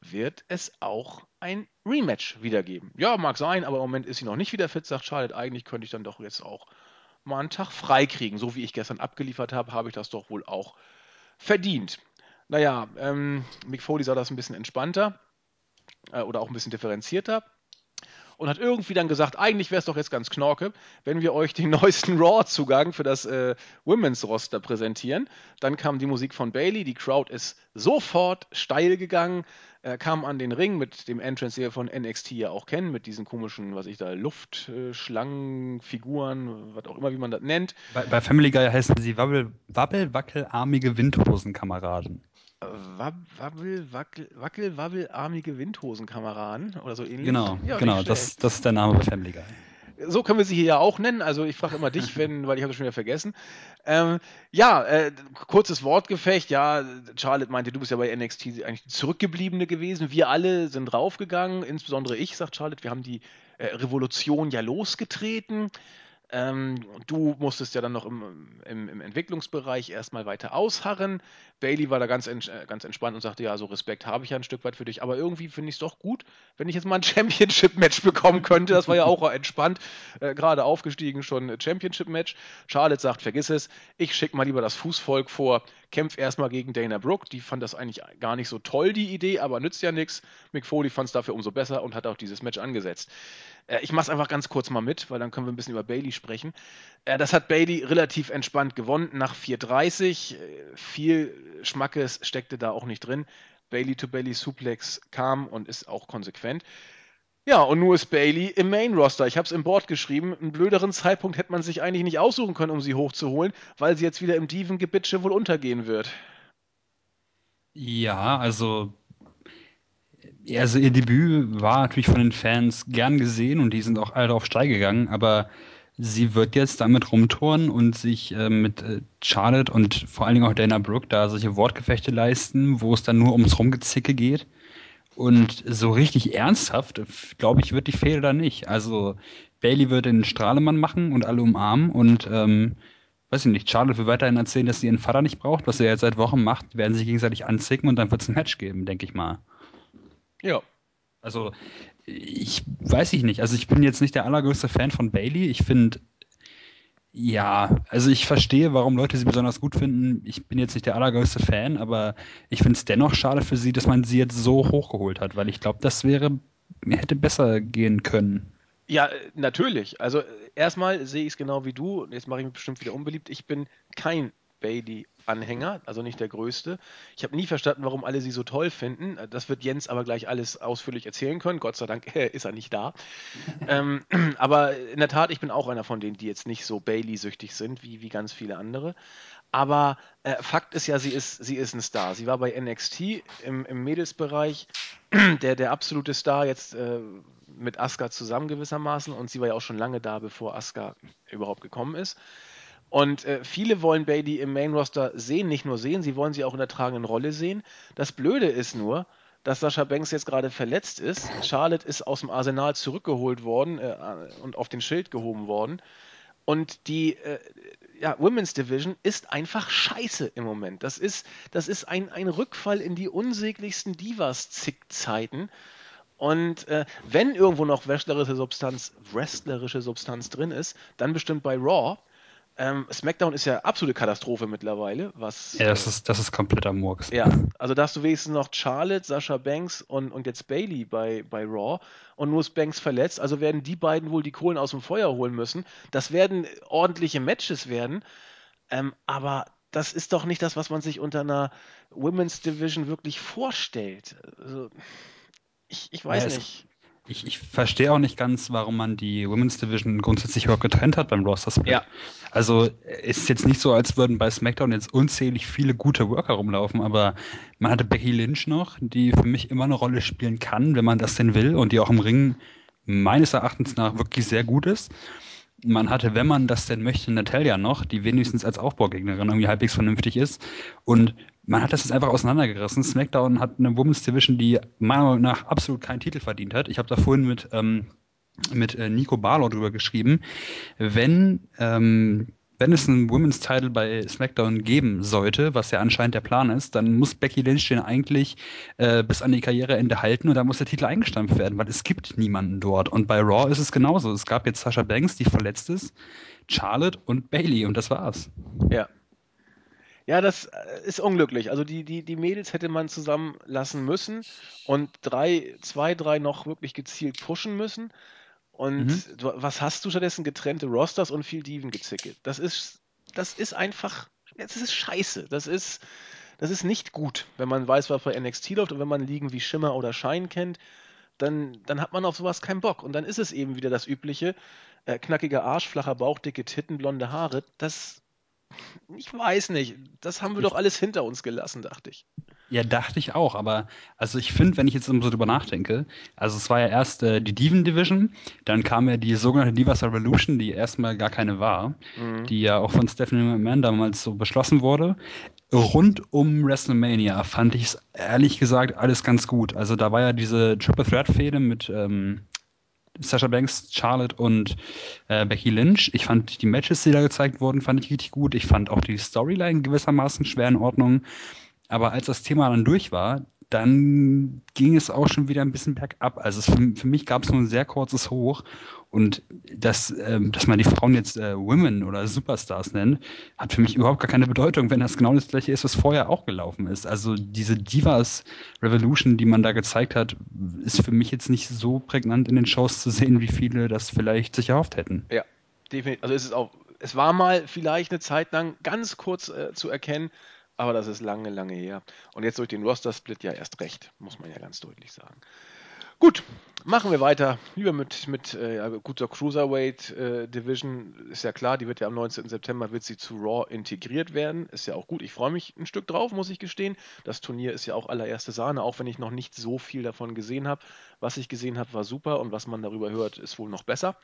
wird es auch ein Rematch wiedergeben. Ja, mag sein, aber im Moment ist sie noch nicht wieder fit, sagt Charlotte. Eigentlich könnte ich dann doch jetzt auch mal einen Tag frei kriegen. So wie ich gestern abgeliefert habe, habe ich das doch wohl auch verdient. Naja, ähm, Mick Foley sah das ein bisschen entspannter äh, oder auch ein bisschen differenzierter. Und hat irgendwie dann gesagt, eigentlich wäre es doch jetzt ganz knorke, wenn wir euch den neuesten Raw-Zugang für das äh, Women's-Roster präsentieren. Dann kam die Musik von Bailey, die Crowd ist sofort steil gegangen, äh, kam an den Ring mit dem Entrance, den wir von NXT ja auch kennen, mit diesen komischen, was ich da, Luftschlangenfiguren, was auch immer, wie man das nennt. Bei, bei Family Guy heißen sie Wabbel, Wabbelwackelarmige Windhosenkameraden. Wabbel, wackel, wackel, wabbelarmige Windhosenkameraden oder so ähnlich. Genau, ja, genau, das, das ist der Name bei Family Guy. So können wir sie hier ja auch nennen. Also ich frage immer dich, wenn, weil ich habe es schon wieder vergessen. Ähm, ja, äh, kurzes Wortgefecht. Ja, Charlotte meinte, du bist ja bei NXT eigentlich die Zurückgebliebene gewesen. Wir alle sind raufgegangen, insbesondere ich, sagt Charlotte. Wir haben die äh, Revolution ja losgetreten. Ähm, du musstest ja dann noch im, im, im Entwicklungsbereich erstmal weiter ausharren. Bailey war da ganz, ents äh, ganz entspannt und sagte, ja, so Respekt habe ich ja ein Stück weit für dich, aber irgendwie finde ich es doch gut, wenn ich jetzt mal ein Championship-Match bekommen könnte. Das war ja auch entspannt, äh, gerade aufgestiegen schon Championship-Match. Charlotte sagt, vergiss es, ich schicke mal lieber das Fußvolk vor, kämpf erstmal gegen Dana Brooke. Die fand das eigentlich gar nicht so toll, die Idee, aber nützt ja nichts. Mick Foley fand es dafür umso besser und hat auch dieses Match angesetzt. Äh, ich mache es einfach ganz kurz mal mit, weil dann können wir ein bisschen über Bailey sprechen. Äh, das hat Bailey relativ entspannt gewonnen nach 4:30. Äh, viel Schmackes steckte da auch nicht drin. Bailey to Bailey Suplex kam und ist auch konsequent. Ja, und nur ist Bailey im Main Roster. Ich habe es im Board geschrieben. Einen blöderen Zeitpunkt hätte man sich eigentlich nicht aussuchen können, um sie hochzuholen, weil sie jetzt wieder im Diven-Gebitsche wohl untergehen wird. Ja, also also ihr Debüt war natürlich von den Fans gern gesehen und die sind auch alle darauf steil gegangen, aber sie wird jetzt damit rumtouren und sich äh, mit äh, Charlotte und vor allen Dingen auch Dana Brooke da solche Wortgefechte leisten, wo es dann nur ums Rumgezicke geht. Und so richtig ernsthaft, glaube ich, wird die Fehde da nicht. Also Bailey wird den Strahlemann machen und alle umarmen und ähm, weiß ich nicht, Charlotte will weiterhin erzählen, dass sie ihren Vater nicht braucht, was er jetzt seit Wochen macht, werden sich gegenseitig anzicken und dann wird es ein Match geben, denke ich mal. Ja. Also, ich weiß ich nicht. Also, ich bin jetzt nicht der allergrößte Fan von Bailey. Ich finde, ja, also ich verstehe, warum Leute sie besonders gut finden. Ich bin jetzt nicht der allergrößte Fan, aber ich finde es dennoch schade für sie, dass man sie jetzt so hochgeholt hat, weil ich glaube, das wäre, hätte besser gehen können. Ja, natürlich. Also erstmal sehe ich es genau wie du. Jetzt mache ich mich bestimmt wieder unbeliebt. Ich bin kein Bailey-Anhänger, also nicht der größte. Ich habe nie verstanden, warum alle sie so toll finden. Das wird Jens aber gleich alles ausführlich erzählen können. Gott sei Dank ist er nicht da. ähm, aber in der Tat, ich bin auch einer von denen, die jetzt nicht so Bailey-süchtig sind, wie, wie ganz viele andere. Aber äh, Fakt ist ja, sie ist, sie ist ein Star. Sie war bei NXT im, im Mädelsbereich der, der absolute Star jetzt äh, mit Asuka zusammen gewissermaßen und sie war ja auch schon lange da, bevor Asuka überhaupt gekommen ist. Und äh, viele wollen Bailey im Main Roster sehen, nicht nur sehen, sie wollen sie auch in der tragenden Rolle sehen. Das Blöde ist nur, dass Sascha Banks jetzt gerade verletzt ist. Charlotte ist aus dem Arsenal zurückgeholt worden äh, und auf den Schild gehoben worden. Und die äh, ja, Women's Division ist einfach scheiße im Moment. Das ist, das ist ein, ein Rückfall in die unsäglichsten Divas-Zick-Zeiten. Und äh, wenn irgendwo noch wrestlerische Substanz, wrestlerische Substanz drin ist, dann bestimmt bei Raw. Ähm, SmackDown ist ja absolute Katastrophe mittlerweile. Was, ja, das ist, das ist kompletter Murks. Ja, also da hast du wenigstens noch Charlotte, Sascha Banks und, und jetzt Bailey bei, bei Raw und nur ist Banks verletzt. Also werden die beiden wohl die Kohlen aus dem Feuer holen müssen. Das werden ordentliche Matches werden. Ähm, aber das ist doch nicht das, was man sich unter einer Women's Division wirklich vorstellt. Also, ich, ich weiß ja, nicht. Ich, ich verstehe auch nicht ganz, warum man die Women's Division grundsätzlich überhaupt getrennt hat beim Roster Split. Ja. Also es ist jetzt nicht so, als würden bei SmackDown jetzt unzählig viele gute Worker rumlaufen, aber man hatte Becky Lynch noch, die für mich immer eine Rolle spielen kann, wenn man das denn will und die auch im Ring meines Erachtens nach wirklich sehr gut ist man hatte, wenn man das denn möchte, Natalia noch, die wenigstens als Aufbaugegnerin irgendwie halbwegs vernünftig ist. Und man hat das jetzt einfach auseinandergerissen. SmackDown hat eine Women's Division, die meiner Meinung nach absolut keinen Titel verdient hat. Ich habe da vorhin mit, ähm, mit äh, Nico Barlow drüber geschrieben. Wenn ähm, wenn es einen Women's Title bei SmackDown geben sollte, was ja anscheinend der Plan ist, dann muss Becky Lynch den eigentlich äh, bis an die Karriereende halten und dann muss der Titel eingestampft werden, weil es gibt niemanden dort. Und bei Raw ist es genauso. Es gab jetzt Sasha Banks, die verletzt ist, Charlotte und Bailey und das war's. Ja. Ja, das äh, ist unglücklich. Also die, die, die Mädels hätte man zusammenlassen müssen und drei, zwei, drei noch wirklich gezielt pushen müssen. Und mhm. du, was hast du stattdessen? Getrennte Rosters und viel Diven-Gezicke. Das ist, das ist einfach, das ist scheiße. Das ist, das ist nicht gut, wenn man weiß, was bei NXT läuft und wenn man Ligen wie Schimmer oder Shine kennt, dann, dann hat man auf sowas keinen Bock. Und dann ist es eben wieder das übliche, äh, knackiger Arsch, flacher Bauch, dicke Titten, blonde Haare. Das, ich weiß nicht, das haben wir doch alles hinter uns gelassen, dachte ich. Ja, dachte ich auch, aber also ich finde, wenn ich jetzt so drüber nachdenke, also es war ja erst äh, die Diven Division, dann kam ja die sogenannte Divas Revolution, die erstmal gar keine war, mhm. die ja auch von Stephanie McMahon damals so beschlossen wurde. Rund um WrestleMania fand ich es ehrlich gesagt alles ganz gut. Also da war ja diese Triple Threat Fehde mit ähm, Sasha Banks, Charlotte und äh, Becky Lynch. Ich fand die Matches, die da gezeigt wurden, fand ich richtig gut. Ich fand auch die Storyline gewissermaßen schwer in Ordnung. Aber als das Thema dann durch war, dann ging es auch schon wieder ein bisschen bergab. Also für, für, mich gab es nur ein sehr kurzes Hoch. Und das, ähm, dass man die Frauen jetzt äh, Women oder Superstars nennt, hat für mich überhaupt gar keine Bedeutung, wenn das genau das gleiche ist, was vorher auch gelaufen ist. Also diese Divas Revolution, die man da gezeigt hat, ist für mich jetzt nicht so prägnant in den Shows zu sehen, wie viele das vielleicht sich erhofft hätten. Ja, definitiv. Also es ist auch, es war mal vielleicht eine Zeit lang ganz kurz äh, zu erkennen, aber das ist lange, lange her. Und jetzt durch den Roster-Split ja erst recht, muss man ja ganz deutlich sagen. Gut, machen wir weiter. Lieber mit, mit äh, guter Cruiserweight äh, Division. Ist ja klar, die wird ja am 19. September wird sie zu Raw integriert werden. Ist ja auch gut. Ich freue mich ein Stück drauf, muss ich gestehen. Das Turnier ist ja auch allererste Sahne, auch wenn ich noch nicht so viel davon gesehen habe. Was ich gesehen habe, war super und was man darüber hört, ist wohl noch besser.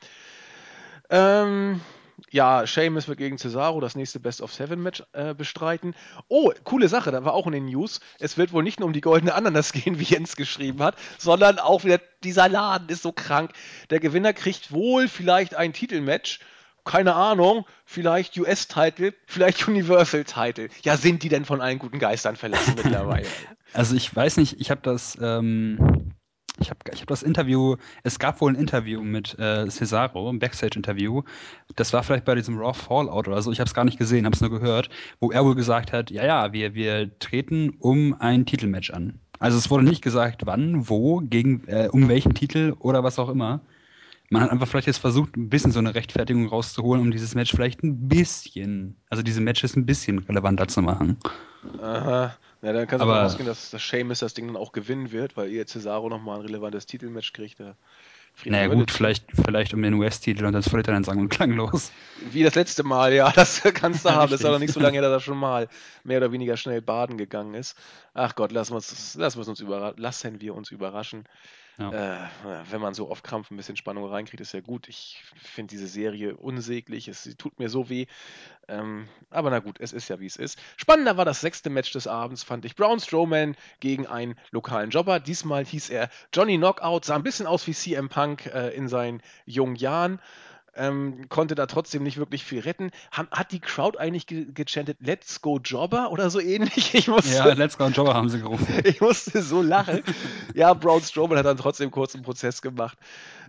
Ähm, ja, Sheamus wird gegen Cesaro das nächste Best of Seven Match äh, bestreiten. Oh, coole Sache, da war auch in den News. Es wird wohl nicht nur um die goldene Ananas gehen, wie Jens geschrieben hat, sondern auch wieder dieser Laden ist so krank. Der Gewinner kriegt wohl vielleicht ein Titelmatch. Keine Ahnung, vielleicht US-Title, vielleicht Universal-Title. Ja, sind die denn von allen guten Geistern verlassen mittlerweile? Also ich weiß nicht, ich habe das ähm, ich habe ich hab das Interview, es gab wohl ein Interview mit äh, Cesaro, ein Backstage-Interview. Das war vielleicht bei diesem Raw Fallout oder so, ich habe es gar nicht gesehen, habe es nur gehört, wo er wohl gesagt hat, ja, ja, wir, wir treten um ein Titelmatch an. Also es wurde nicht gesagt, wann, wo, gegen, äh, um welchen Titel oder was auch immer. Man hat einfach vielleicht jetzt versucht, ein bisschen so eine Rechtfertigung rauszuholen, um dieses Match vielleicht ein bisschen, also diese Matches ein bisschen relevanter zu machen. Aha. Ja, dann kannst du davon ausgehen, dass das Sheamus das Ding dann auch gewinnen wird, weil ihr Cesaro nochmal ein relevantes Titelmatch kriegt. Da naja gut, vielleicht, vielleicht um den US-Titel und das er dann sagen und klanglos. Wie das letzte Mal, ja, das kannst du haben. Das ist aber nicht so lange her, dass er schon mal mehr oder weniger schnell baden gegangen ist. Ach Gott, lassen wir uns, lassen wir uns, überra lassen wir uns überraschen. Ja. Äh, wenn man so auf Krampf ein bisschen Spannung reinkriegt, ist ja gut. Ich finde diese Serie unsäglich. Es tut mir so weh. Ähm, aber na gut, es ist ja wie es ist. Spannender war das sechste Match des Abends, fand ich. Braun Strowman gegen einen lokalen Jobber. Diesmal hieß er Johnny Knockout. Sah ein bisschen aus wie CM Punk äh, in seinen jungen Jahren ähm, konnte da trotzdem nicht wirklich viel retten. Ham, hat die Crowd eigentlich ge gechantet Let's go Jobber oder so ähnlich? Ich musste, ja, Let's go Jobber haben sie gerufen. ich musste so lachen. ja, Braun Strowman hat dann trotzdem kurz einen Prozess gemacht.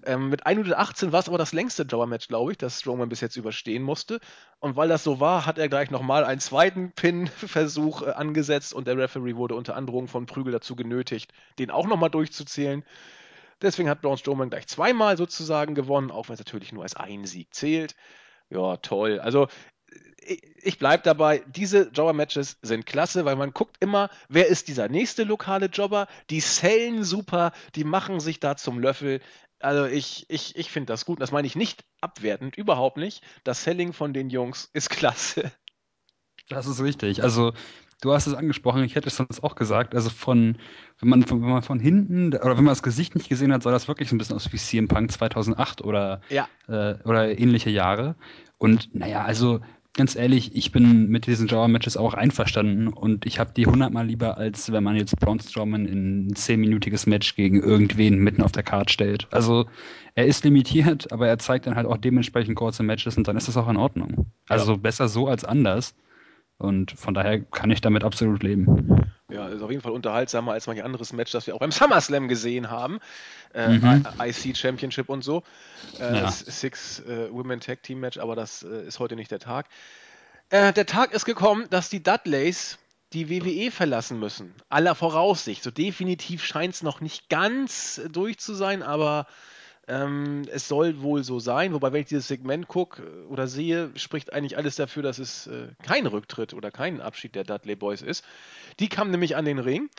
Ähm, mit 118 war es aber das längste Jobber-Match, glaube ich, das Strowman bis jetzt überstehen musste. Und weil das so war, hat er gleich nochmal einen zweiten Pin-Versuch äh, angesetzt und der Referee wurde unter Androhung von Prügel dazu genötigt, den auch nochmal durchzuzählen. Deswegen hat Braun Strowman gleich zweimal sozusagen gewonnen, auch wenn es natürlich nur als ein Sieg zählt. Ja, toll. Also ich bleibe dabei, diese Jobber-Matches sind klasse, weil man guckt immer, wer ist dieser nächste lokale Jobber. Die sellen super, die machen sich da zum Löffel. Also ich, ich, ich finde das gut. Das meine ich nicht abwertend, überhaupt nicht. Das Selling von den Jungs ist klasse. Das ist richtig. Also du hast es angesprochen, ich hätte es sonst auch gesagt. Also von, wenn man von, wenn man von hinten oder wenn man das Gesicht nicht gesehen hat, sah das wirklich so ein bisschen aus wie CM Punk 2008 oder, ja. äh, oder ähnliche Jahre. Und naja, also ganz ehrlich, ich bin mit diesen Java-Matches auch einverstanden und ich habe die hundertmal lieber, als wenn man jetzt Braun Strowman in ein zehnminütiges Match gegen irgendwen mitten auf der Karte stellt. Also er ist limitiert, aber er zeigt dann halt auch dementsprechend kurze Matches und dann ist das auch in Ordnung. Also ja. besser so als anders. Und von daher kann ich damit absolut leben. Ja, ist auf jeden Fall unterhaltsamer als manch anderes Match, das wir auch beim SummerSlam gesehen haben. Äh, mhm. IC Championship und so. Äh, ja. Six äh, Women Tag Team Match, aber das äh, ist heute nicht der Tag. Äh, der Tag ist gekommen, dass die Dudleys die WWE verlassen müssen. Aller Voraussicht. So definitiv scheint es noch nicht ganz durch zu sein, aber Ähm, es soll wohl so sein, wobei, wenn ich dieses Segment gucke äh, oder sehe, spricht eigentlich alles dafür, dass es äh, kein Rücktritt oder kein Abschied der Dudley Boys ist. Die kamen nämlich an den Ring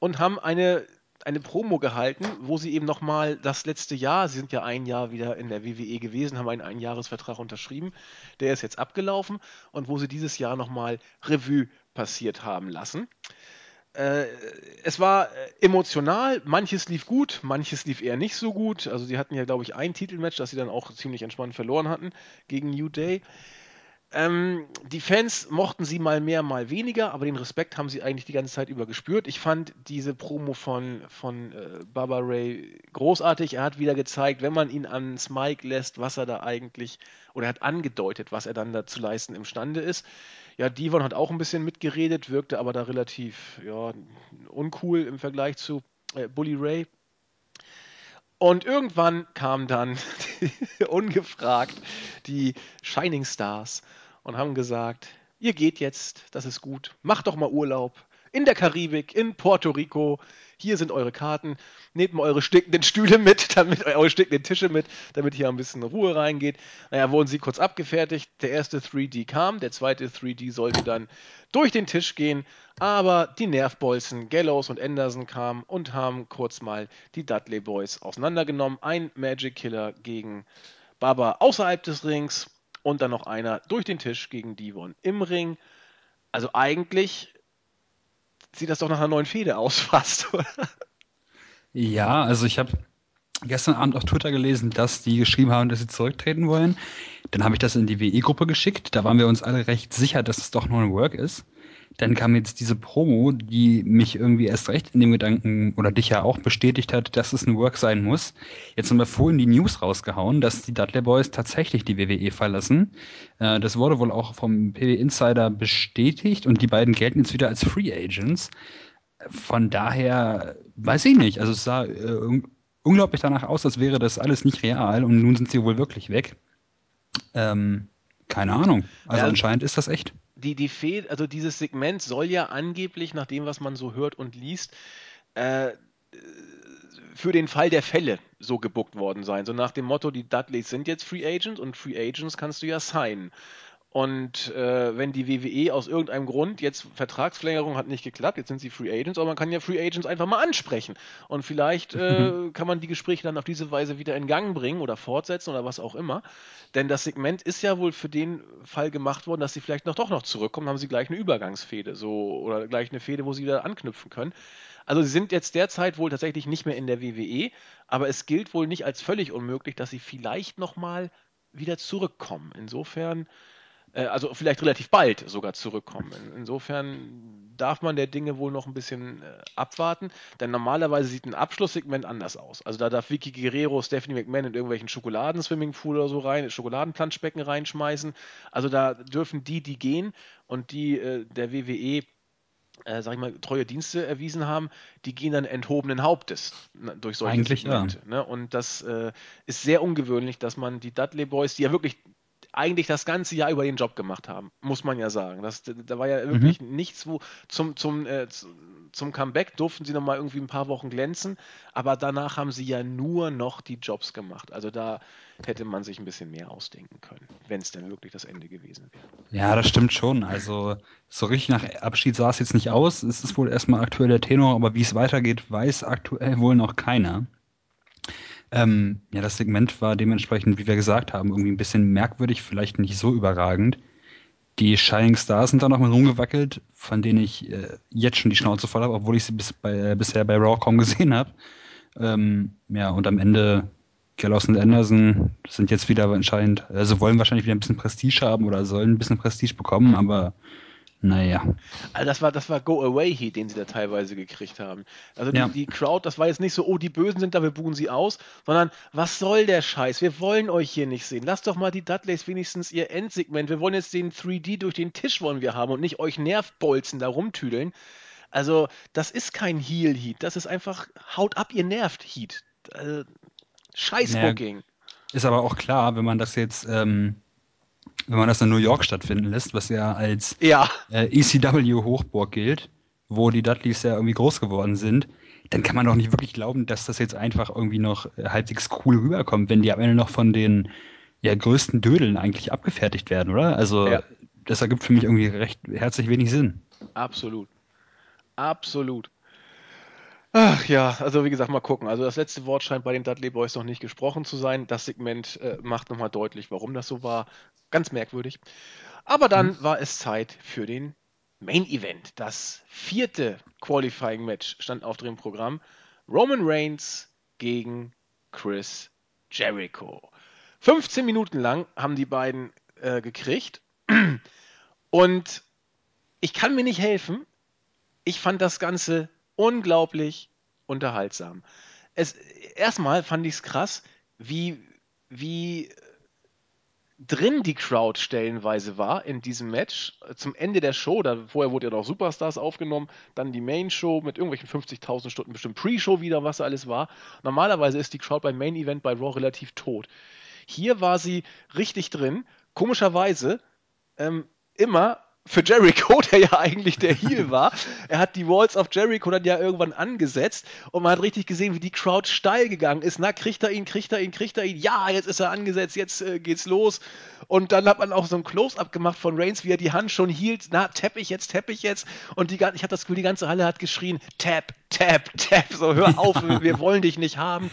und haben eine, eine Promo gehalten, wo sie eben nochmal das letzte Jahr, sie sind ja ein Jahr wieder in der WWE gewesen, haben einen Einjahresvertrag unterschrieben, der ist jetzt abgelaufen und wo sie dieses Jahr nochmal Revue passiert haben lassen. Äh, es war äh, emotional, manches lief gut, manches lief eher nicht so gut. Also sie hatten ja, glaube ich, ein Titelmatch, das sie dann auch ziemlich entspannt verloren hatten gegen New Day. Ähm, die Fans mochten sie mal mehr, mal weniger, aber den Respekt haben sie eigentlich die ganze Zeit über gespürt. Ich fand diese Promo von, von äh, Baba Ray großartig. Er hat wieder gezeigt, wenn man ihn ans Mike lässt, was er da eigentlich, oder er hat angedeutet, was er dann da zu leisten imstande ist. Ja, Devon hat auch ein bisschen mitgeredet, wirkte aber da relativ ja, uncool im Vergleich zu äh, Bully Ray. Und irgendwann kamen dann ungefragt die Shining Stars und haben gesagt, ihr geht jetzt, das ist gut, macht doch mal Urlaub, in der Karibik, in Puerto Rico. Hier sind eure Karten. Nehmt mal eure stickenden Stühle mit, damit eure stickenden Tische mit, damit hier ein bisschen Ruhe reingeht. Naja, wurden sie kurz abgefertigt. Der erste 3D kam, der zweite 3D sollte dann durch den Tisch gehen. Aber die Nervbolzen, Gallows und Anderson kamen und haben kurz mal die Dudley Boys auseinandergenommen. Ein Magic Killer gegen Baba außerhalb des Rings und dann noch einer durch den Tisch gegen Devon im Ring. Also eigentlich sieht das doch nach einer neuen Fehde aus, fast, oder? Ja, also ich habe gestern Abend auf Twitter gelesen, dass die geschrieben haben, dass sie zurücktreten wollen. Dann habe ich das in die WE-Gruppe geschickt. Da waren wir uns alle recht sicher, dass es doch nur ein Work ist. Dann kam jetzt diese Promo, die mich irgendwie erst recht in dem Gedanken oder dich ja auch bestätigt hat, dass es ein Work sein muss. Jetzt haben wir vorhin die News rausgehauen, dass die Dudley Boys tatsächlich die WWE verlassen. Äh, das wurde wohl auch vom PW Insider bestätigt und die beiden gelten jetzt wieder als Free Agents. Von daher weiß ich nicht. Also es sah äh, unglaublich danach aus, als wäre das alles nicht real und nun sind sie wohl wirklich weg. Ähm, keine Ahnung. Also ja, anscheinend ist das echt die, die Fe also dieses Segment soll ja angeblich, nach dem, was man so hört und liest, äh, für den Fall der Fälle so gebuckt worden sein. So nach dem Motto, die Dudleys sind jetzt Free Agents und Free Agents kannst du ja signen. Und äh, wenn die WWE aus irgendeinem Grund jetzt Vertragsverlängerung hat nicht geklappt, jetzt sind sie Free Agents, aber man kann ja Free Agents einfach mal ansprechen. Und vielleicht äh, mhm. kann man die Gespräche dann auf diese Weise wieder in Gang bringen oder fortsetzen oder was auch immer. Denn das Segment ist ja wohl für den Fall gemacht worden, dass sie vielleicht noch doch noch zurückkommen, haben sie gleich eine Übergangsfehde so oder gleich eine Fehde, wo sie wieder anknüpfen können. Also sie sind jetzt derzeit wohl tatsächlich nicht mehr in der WWE, aber es gilt wohl nicht als völlig unmöglich, dass sie vielleicht noch mal wieder zurückkommen. Insofern also vielleicht relativ bald sogar zurückkommen. Insofern darf man der Dinge wohl noch ein bisschen äh, abwarten, denn normalerweise sieht ein Abschlusssegment anders aus. Also da darf Vicky Guerrero Stephanie McMahon in irgendwelchen Schokoladen-Swimmingpool oder so rein, Schokoladenplanschbecken reinschmeißen. Also da dürfen die, die gehen und die äh, der WWE äh, sag ich mal, treue Dienste erwiesen haben, die gehen dann enthobenen Hauptes durch solche Eigentlich, Segmente. Ja. Ne? Und das äh, ist sehr ungewöhnlich, dass man die Dudley Boys, die ja wirklich eigentlich das ganze Jahr über den Job gemacht haben, muss man ja sagen. Das, da war ja wirklich mhm. nichts, wo zum, zum, äh, zum Comeback durften sie nochmal irgendwie ein paar Wochen glänzen, aber danach haben sie ja nur noch die Jobs gemacht. Also da hätte man sich ein bisschen mehr ausdenken können, wenn es denn wirklich das Ende gewesen wäre. Ja, das stimmt schon. Also so richtig nach Abschied sah es jetzt nicht aus. Es ist wohl erstmal aktuell der Tenor, aber wie es weitergeht, weiß aktuell wohl noch keiner. Ähm, ja, das Segment war dementsprechend, wie wir gesagt haben, irgendwie ein bisschen merkwürdig, vielleicht nicht so überragend. Die Shining Stars sind da noch mal rumgewackelt, von denen ich äh, jetzt schon die Schnauze voll habe, obwohl ich sie bis bei, äh, bisher bei Raw kaum gesehen habe. Ähm, ja, und am Ende Gallows und Anderson sind jetzt wieder anscheinend, also wollen wahrscheinlich wieder ein bisschen Prestige haben oder sollen ein bisschen Prestige bekommen, aber naja. Also das war, das war Go-Away-Heat, den sie da teilweise gekriegt haben. Also die, ja. die Crowd, das war jetzt nicht so, oh, die Bösen sind da, wir buhen sie aus, sondern was soll der Scheiß? Wir wollen euch hier nicht sehen. Lasst doch mal die Dudleys wenigstens ihr Endsegment. Wir wollen jetzt den 3D durch den Tisch wollen wir haben und nicht euch Nervbolzen da rumtüdeln. Also, das ist kein Heel-Heat. Das ist einfach, haut ab, ihr nervt Heat. Also, Scheiß Booking. Naja, ist aber auch klar, wenn man das jetzt ähm, wenn man das in New York stattfinden lässt, was ja als ja. Äh, ECW-Hochburg gilt, wo die Dudleys ja irgendwie groß geworden sind, dann kann man doch nicht wirklich glauben, dass das jetzt einfach irgendwie noch halbwegs cool rüberkommt, wenn die am Ende noch von den ja, größten Dödeln eigentlich abgefertigt werden, oder? Also ja. das ergibt für mich irgendwie recht herzlich wenig Sinn. Absolut. Absolut. Ach ja, also wie gesagt, mal gucken. Also das letzte Wort scheint bei den Dudley Boys noch nicht gesprochen zu sein. Das Segment äh, macht nochmal deutlich, warum das so war. Ganz merkwürdig. Aber dann mhm. war es Zeit für den Main Event. Das vierte Qualifying Match stand auf dem Programm. Roman Reigns gegen Chris Jericho. 15 Minuten lang haben die beiden äh, gekriegt. Und ich kann mir nicht helfen. Ich fand das Ganze unglaublich unterhaltsam. Es, erstmal fand ich es krass, wie, wie drin die Crowd stellenweise war in diesem Match. Zum Ende der Show, da, vorher wurde ja noch Superstars aufgenommen, dann die Main Show mit irgendwelchen 50.000 Stunden bestimmt Pre-Show wieder, was alles war. Normalerweise ist die Crowd beim Main Event bei Raw relativ tot. Hier war sie richtig drin. Komischerweise ähm, immer für Jericho, der ja eigentlich der Heel war. Er hat die Walls of Jericho dann ja irgendwann angesetzt und man hat richtig gesehen, wie die Crowd steil gegangen ist. Na, kriegt er ihn, kriegt er ihn, kriegt er ihn. Ja, jetzt ist er angesetzt, jetzt äh, geht's los. Und dann hat man auch so ein Close-Up gemacht von Reigns, wie er die Hand schon hielt. Na, tapp ich jetzt, tapp ich jetzt. Und die, ich habe das Gefühl, die ganze Halle hat geschrien, tap, tap, tap. So, hör auf, wir wollen dich nicht haben.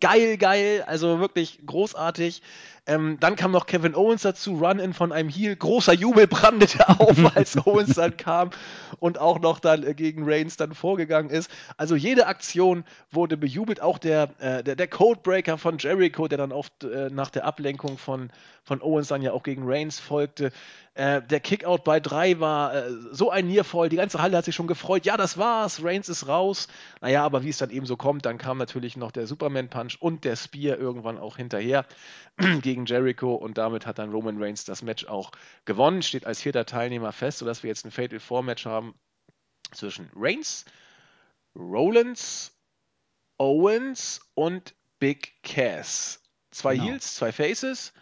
Geil, geil, also wirklich großartig. Ähm, dann kam noch Kevin Owens dazu, Run-In von einem Heel. Großer Jubel brandete auf, als Owens dann kam und auch noch dann äh, gegen Reigns dann vorgegangen ist. Also jede Aktion wurde bejubelt. Auch der, äh, der, der Codebreaker von Jericho, der dann oft äh, nach der Ablenkung von, von Owens dann ja auch gegen Reigns folgte. Äh, der Kickout bei 3 war äh, so ein Niervoll. Die ganze Halle hat sich schon gefreut. Ja, das war's. Reigns ist raus. Naja, aber wie es dann eben so kommt, dann kam natürlich noch der Superman-Punch und der Spear irgendwann auch hinterher gegen Jericho und damit hat dann Roman Reigns das Match auch gewonnen. Steht als vierter Teilnehmer fest, sodass wir jetzt ein Fatal Four Match haben zwischen Reigns, Rollins, Owens und Big Cass. Zwei genau. Heels, zwei Faces.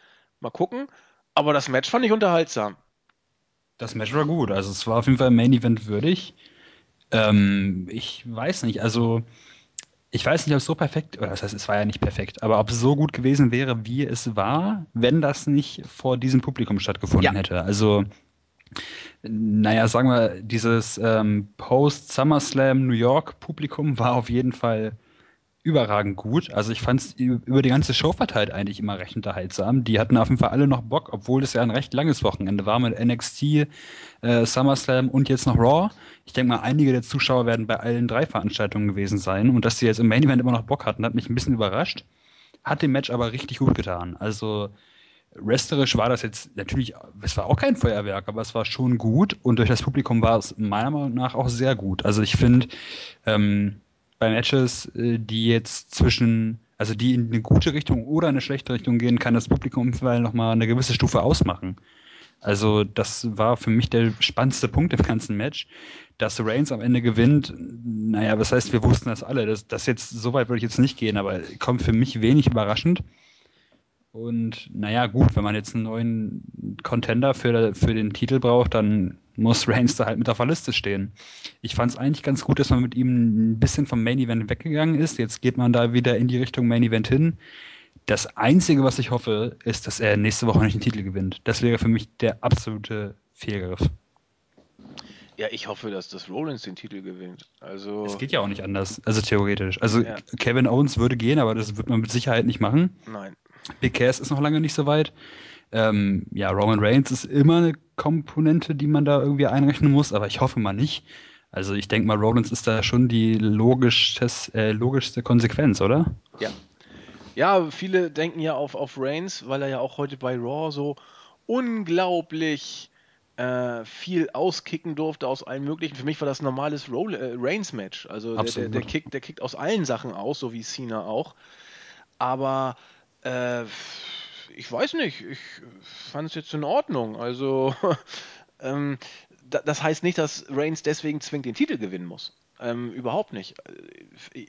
Mal gucken. Aber das Match fand ich unterhaltsam. Das Match war gut. Also es war auf jeden Fall Main Event würdig. Ähm, ich weiß nicht, also ich weiß nicht, ob es so perfekt, oder das heißt, es war ja nicht perfekt, aber ob es so gut gewesen wäre, wie es war, wenn das nicht vor diesem Publikum stattgefunden ja. hätte. Also, naja, sagen wir, dieses ähm, Post-SummerSlam New York Publikum war auf jeden Fall überragend gut. Also ich fand es über die ganze Show verteilt eigentlich immer recht unterhaltsam. Die hatten auf jeden Fall alle noch Bock, obwohl es ja ein recht langes Wochenende war mit NXT, äh, SummerSlam und jetzt noch Raw. Ich denke mal, einige der Zuschauer werden bei allen drei Veranstaltungen gewesen sein und dass sie jetzt im Main Event immer noch Bock hatten, hat mich ein bisschen überrascht. Hat dem Match aber richtig gut getan. Also Resterisch war das jetzt natürlich, es war auch kein Feuerwerk, aber es war schon gut und durch das Publikum war es meiner Meinung nach auch sehr gut. Also ich finde, ähm, bei Matches, äh, die jetzt zwischen, also die in eine gute Richtung oder eine schlechte Richtung gehen, kann das Publikum vielleicht nochmal eine gewisse Stufe ausmachen. Also das war für mich der spannendste Punkt im ganzen Match. Dass Reigns am Ende gewinnt, naja, was heißt, wir wussten das alle. Das, das jetzt, so weit würde ich jetzt nicht gehen, aber kommt für mich wenig überraschend. Und naja, gut, wenn man jetzt einen neuen Contender für, für den Titel braucht, dann muss Reigns da halt mit auf der Liste stehen. Ich fand es eigentlich ganz gut, dass man mit ihm ein bisschen vom Main Event weggegangen ist. Jetzt geht man da wieder in die Richtung Main Event hin. Das Einzige, was ich hoffe, ist, dass er nächste Woche nicht den Titel gewinnt. Das wäre für mich der absolute Fehlgriff. Ja, ich hoffe, dass das Rollins den Titel gewinnt. Also es geht ja auch nicht anders, also theoretisch. Also ja. Kevin Owens würde gehen, aber das wird man mit Sicherheit nicht machen. Nein. Big Cass ist noch lange nicht so weit. Ähm, ja, Roman Reigns ist immer eine Komponente, die man da irgendwie einrechnen muss, aber ich hoffe mal nicht. Also ich denke mal, Rollins ist da schon die logisches, äh, logischste Konsequenz, oder? Ja. Ja, viele denken ja auf, auf Reigns, weil er ja auch heute bei Raw so unglaublich äh, viel auskicken durfte aus allen möglichen. Für mich war das ein normales äh, Reigns-Match. Also der, der, der, kickt, der kickt aus allen Sachen aus, so wie Cena auch. Aber äh, ich weiß nicht, ich fand es jetzt in Ordnung. Also, ähm, das heißt nicht, dass Reigns deswegen zwingend den Titel gewinnen muss. Ähm, überhaupt nicht.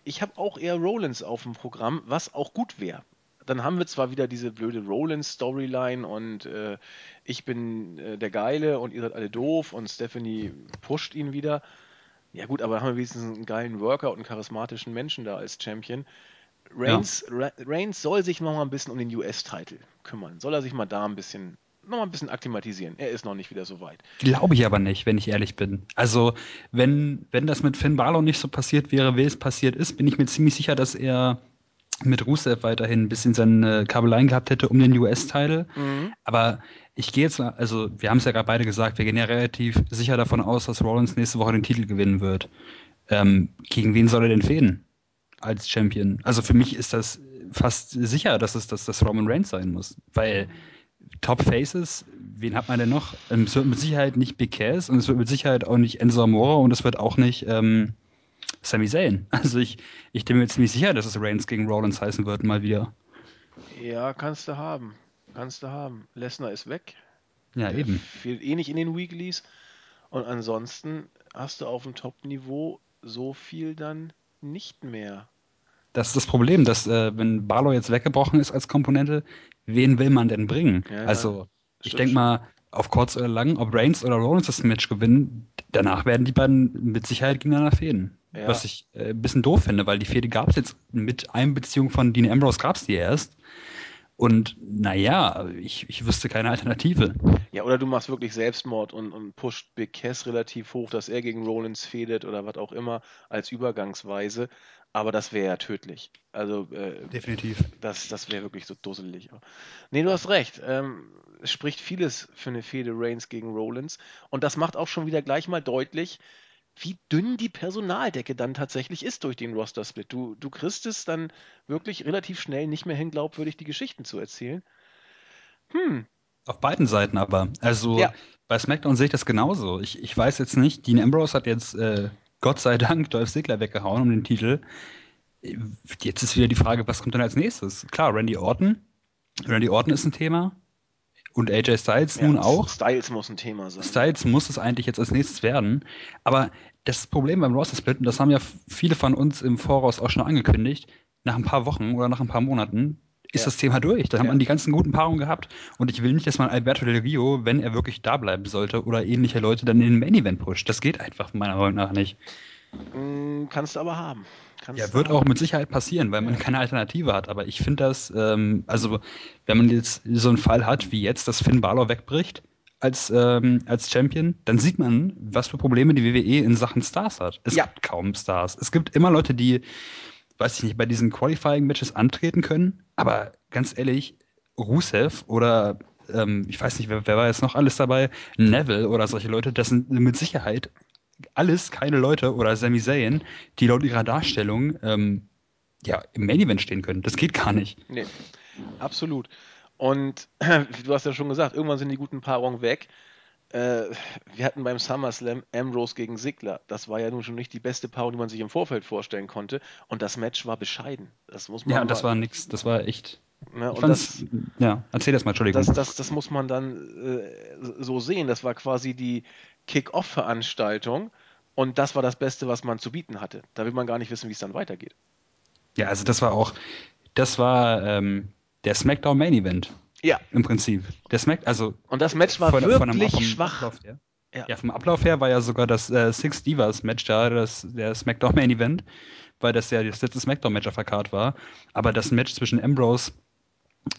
Ich habe auch eher Rollins auf dem Programm, was auch gut wäre. Dann haben wir zwar wieder diese blöde Rollins-Storyline und äh, ich bin äh, der Geile und ihr seid alle doof und Stephanie pusht ihn wieder. Ja gut, aber haben wir wenigstens einen geilen Worker und einen charismatischen Menschen da als Champion. Reigns, ja. Reigns soll sich noch mal ein bisschen um den US-Titel kümmern. Soll er sich mal da ein bisschen noch mal ein bisschen akklimatisieren. Er ist noch nicht wieder so weit. Glaube ich aber nicht, wenn ich ehrlich bin. Also, wenn, wenn das mit Finn Balor nicht so passiert wäre, wie es passiert ist, bin ich mir ziemlich sicher, dass er mit Rusev weiterhin ein bisschen seine Kabeleien gehabt hätte um den US-Titel. Mhm. Aber ich gehe jetzt, also wir haben es ja gerade beide gesagt, wir gehen ja relativ sicher davon aus, dass Rollins nächste Woche den Titel gewinnen wird. Ähm, gegen wen soll er denn fehlen als Champion? Also für mich ist das fast sicher, dass es dass das Roman Reigns sein muss, weil Top Faces, wen hat man denn noch? Ähm, es wird mit Sicherheit nicht Big Cass und es wird mit Sicherheit auch nicht Enzo Amore und es wird auch nicht ähm, Sami Zayn. Also ich, ich bin mir ziemlich sicher, dass es Reigns gegen Rollins heißen wird, mal wieder. Ja, kannst du haben. Kannst du haben. Lesnar ist weg. Ja, Der eben. Fehlt eh nicht in den Weeklies. Und ansonsten hast du auf dem Top-Niveau so viel dann nicht mehr. Das ist das Problem, dass äh, wenn Barlow jetzt weggebrochen ist als Komponente, wen will man denn bringen? Ja, also, ich denke mal, auf kurz oder lang, ob Reigns oder Rollins das Match gewinnen, danach werden die beiden mit Sicherheit gegeneinander fehlen. Ja. Was ich äh, ein bisschen doof finde, weil die Fehde gab es jetzt mit Einbeziehung von Dean Ambrose gab es die erst. Und naja, ich, ich wüsste keine Alternative. Ja, oder du machst wirklich Selbstmord und, und pusht Big Cass relativ hoch, dass er gegen Rollins fädet oder was auch immer als Übergangsweise. Aber das wäre ja tödlich. Also äh, definitiv. Das, das wäre wirklich so dusselig. Nee, du hast recht. Ähm, es spricht vieles für eine Fehde Reigns gegen Rollins. Und das macht auch schon wieder gleich mal deutlich, wie dünn die Personaldecke dann tatsächlich ist durch den Roster-Split. Du, du kriegst es dann wirklich relativ schnell nicht mehr hin, glaubwürdig die Geschichten zu erzählen. Hm. Auf beiden Seiten aber. Also ja. bei SmackDown sehe ich das genauso. Ich, ich weiß jetzt nicht, Dean Ambrose hat jetzt äh, Gott sei Dank Dolph Ziggler weggehauen um den Titel. Jetzt ist wieder die Frage, was kommt dann als nächstes? Klar, Randy Orton. Randy Orton ist ein Thema. Und AJ Styles ja, nun auch. Styles muss ein Thema sein. Styles muss es eigentlich jetzt als nächstes werden. Aber das Problem beim Roster Split, und das haben ja viele von uns im Voraus auch schon angekündigt, nach ein paar Wochen oder nach ein paar Monaten ist ja. das Thema durch. Ja. haben man die ganzen guten Paarungen gehabt. Und ich will nicht, dass man Alberto Del Rio, wenn er wirklich da bleiben sollte, oder ähnliche Leute dann in den Main Event pusht. Das geht einfach meiner Meinung nach nicht. Mm, kannst du aber haben. Kannst ja, wird auch mit Sicherheit passieren, weil man keine Alternative hat. Aber ich finde das, ähm, also wenn man jetzt so einen Fall hat wie jetzt, dass Finn Balor wegbricht als, ähm, als Champion, dann sieht man, was für Probleme die WWE in Sachen Stars hat. Es ja. gibt kaum Stars. Es gibt immer Leute, die, weiß ich nicht, bei diesen Qualifying-Matches antreten können. Aber ganz ehrlich, Rusev oder ähm, ich weiß nicht, wer, wer war jetzt noch alles dabei? Neville oder solche Leute, das sind mit Sicherheit alles keine Leute oder Sami Zayn, die laut ihrer Darstellung ähm, ja, im Main Event stehen können. Das geht gar nicht. Nee, absolut. Und du hast ja schon gesagt, irgendwann sind die guten Paarungen weg. Äh, wir hatten beim SummerSlam Ambrose gegen Sigler. Das war ja nun schon nicht die beste Paarung, die man sich im Vorfeld vorstellen konnte. Und das Match war bescheiden. Das muss man ja, das war nix. Das war echt. Ja, das, ja, erzähl das mal, Entschuldigung. Das, das, das muss man dann äh, so sehen. Das war quasi die, Kick-Off-Veranstaltung und das war das Beste, was man zu bieten hatte. Da will man gar nicht wissen, wie es dann weitergeht. Ja, also das war auch, das war ähm, der SmackDown Main Event. Ja. Im Prinzip. Der Smack, also. Und das Match war von, wirklich von schwach. Ablauf, ja. Ja. ja. vom Ablauf her war ja sogar das äh, Six Divas Match da, das, der SmackDown Main Event, weil das ja das letzte SmackDown Match auf der Card war. Aber das Match zwischen Ambrose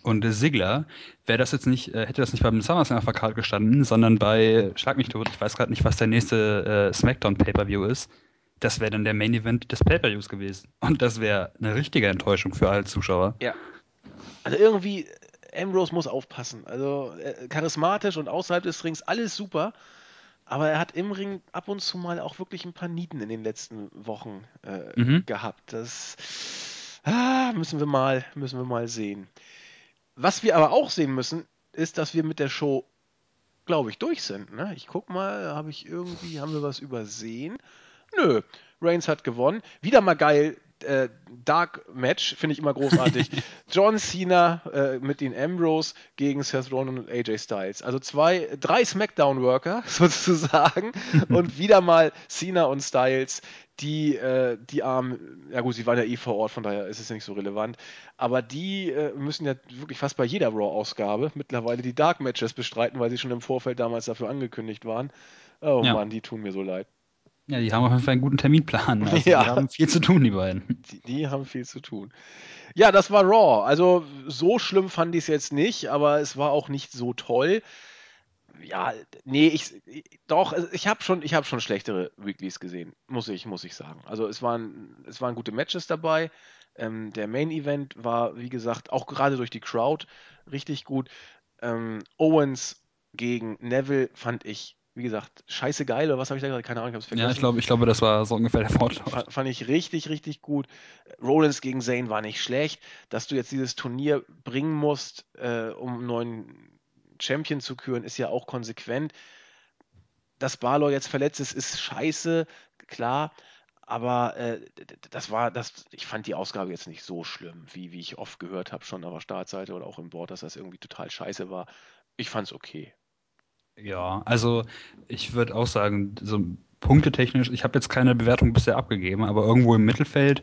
und Sigler, wäre das jetzt nicht, äh, hätte das nicht beim SummerSlam auf der Karte gestanden, sondern bei, schlag mich tot, ich weiß gerade nicht, was der nächste äh, SmackDown Pay-Per-View ist, das wäre dann der Main Event des Pay-Per-Views gewesen. Und das wäre eine richtige Enttäuschung für alle Zuschauer. Ja. Also irgendwie, Ambrose muss aufpassen. Also äh, charismatisch und außerhalb des Rings alles super. Aber er hat im Ring ab und zu mal auch wirklich ein paar Nieten in den letzten Wochen äh, mhm. gehabt. Das ah, müssen wir mal, müssen wir mal sehen. Was wir aber auch sehen müssen, ist, dass wir mit der Show, glaube ich, durch sind. Ne? Ich guck mal, habe ich irgendwie, haben wir was übersehen? Nö, Reigns hat gewonnen. Wieder mal geil, äh, Dark Match, finde ich immer großartig. John Cena äh, mit den Ambrose gegen Seth Rollins und AJ Styles. Also zwei, drei Smackdown-Worker sozusagen und wieder mal Cena und Styles, die, äh, die armen, ja gut, sie waren ja eh vor Ort, von daher ist es ja nicht so relevant, aber die äh, müssen ja wirklich fast bei jeder Raw-Ausgabe mittlerweile die Dark Matches bestreiten, weil sie schon im Vorfeld damals dafür angekündigt waren. Oh ja. Mann, die tun mir so leid. Ja, die haben auf jeden Fall einen guten Terminplan. Also ja. Die haben viel zu tun, die beiden. Die, die, haben viel zu tun. Ja, das war Raw. Also so schlimm fand ich es jetzt nicht, aber es war auch nicht so toll. Ja, nee, ich doch, ich habe schon, ich habe schon schlechtere Weeklies gesehen, muss ich, muss ich sagen. Also es waren, es waren gute Matches dabei. Ähm, der Main Event war, wie gesagt, auch gerade durch die Crowd richtig gut. Ähm, Owens gegen Neville fand ich wie gesagt, scheiße geil oder was habe ich da gerade? Keine Ahnung, ich habe es vergessen. Ja, ich glaube, ich glaube, das war so ungefähr der Fortlauf. Fand ich richtig, richtig gut. Rollins gegen Zane war nicht schlecht. Dass du jetzt dieses Turnier bringen musst, äh, um einen neuen Champion zu küren, ist ja auch konsequent. Dass Balor jetzt verletzt ist, ist scheiße, klar. Aber äh, das war, das, ich fand die Ausgabe jetzt nicht so schlimm, wie, wie ich oft gehört habe, schon auf der Startseite oder auch im Board, dass das irgendwie total scheiße war. Ich fand es okay. Ja, also ich würde auch sagen, so punktetechnisch, ich habe jetzt keine Bewertung bisher abgegeben, aber irgendwo im Mittelfeld.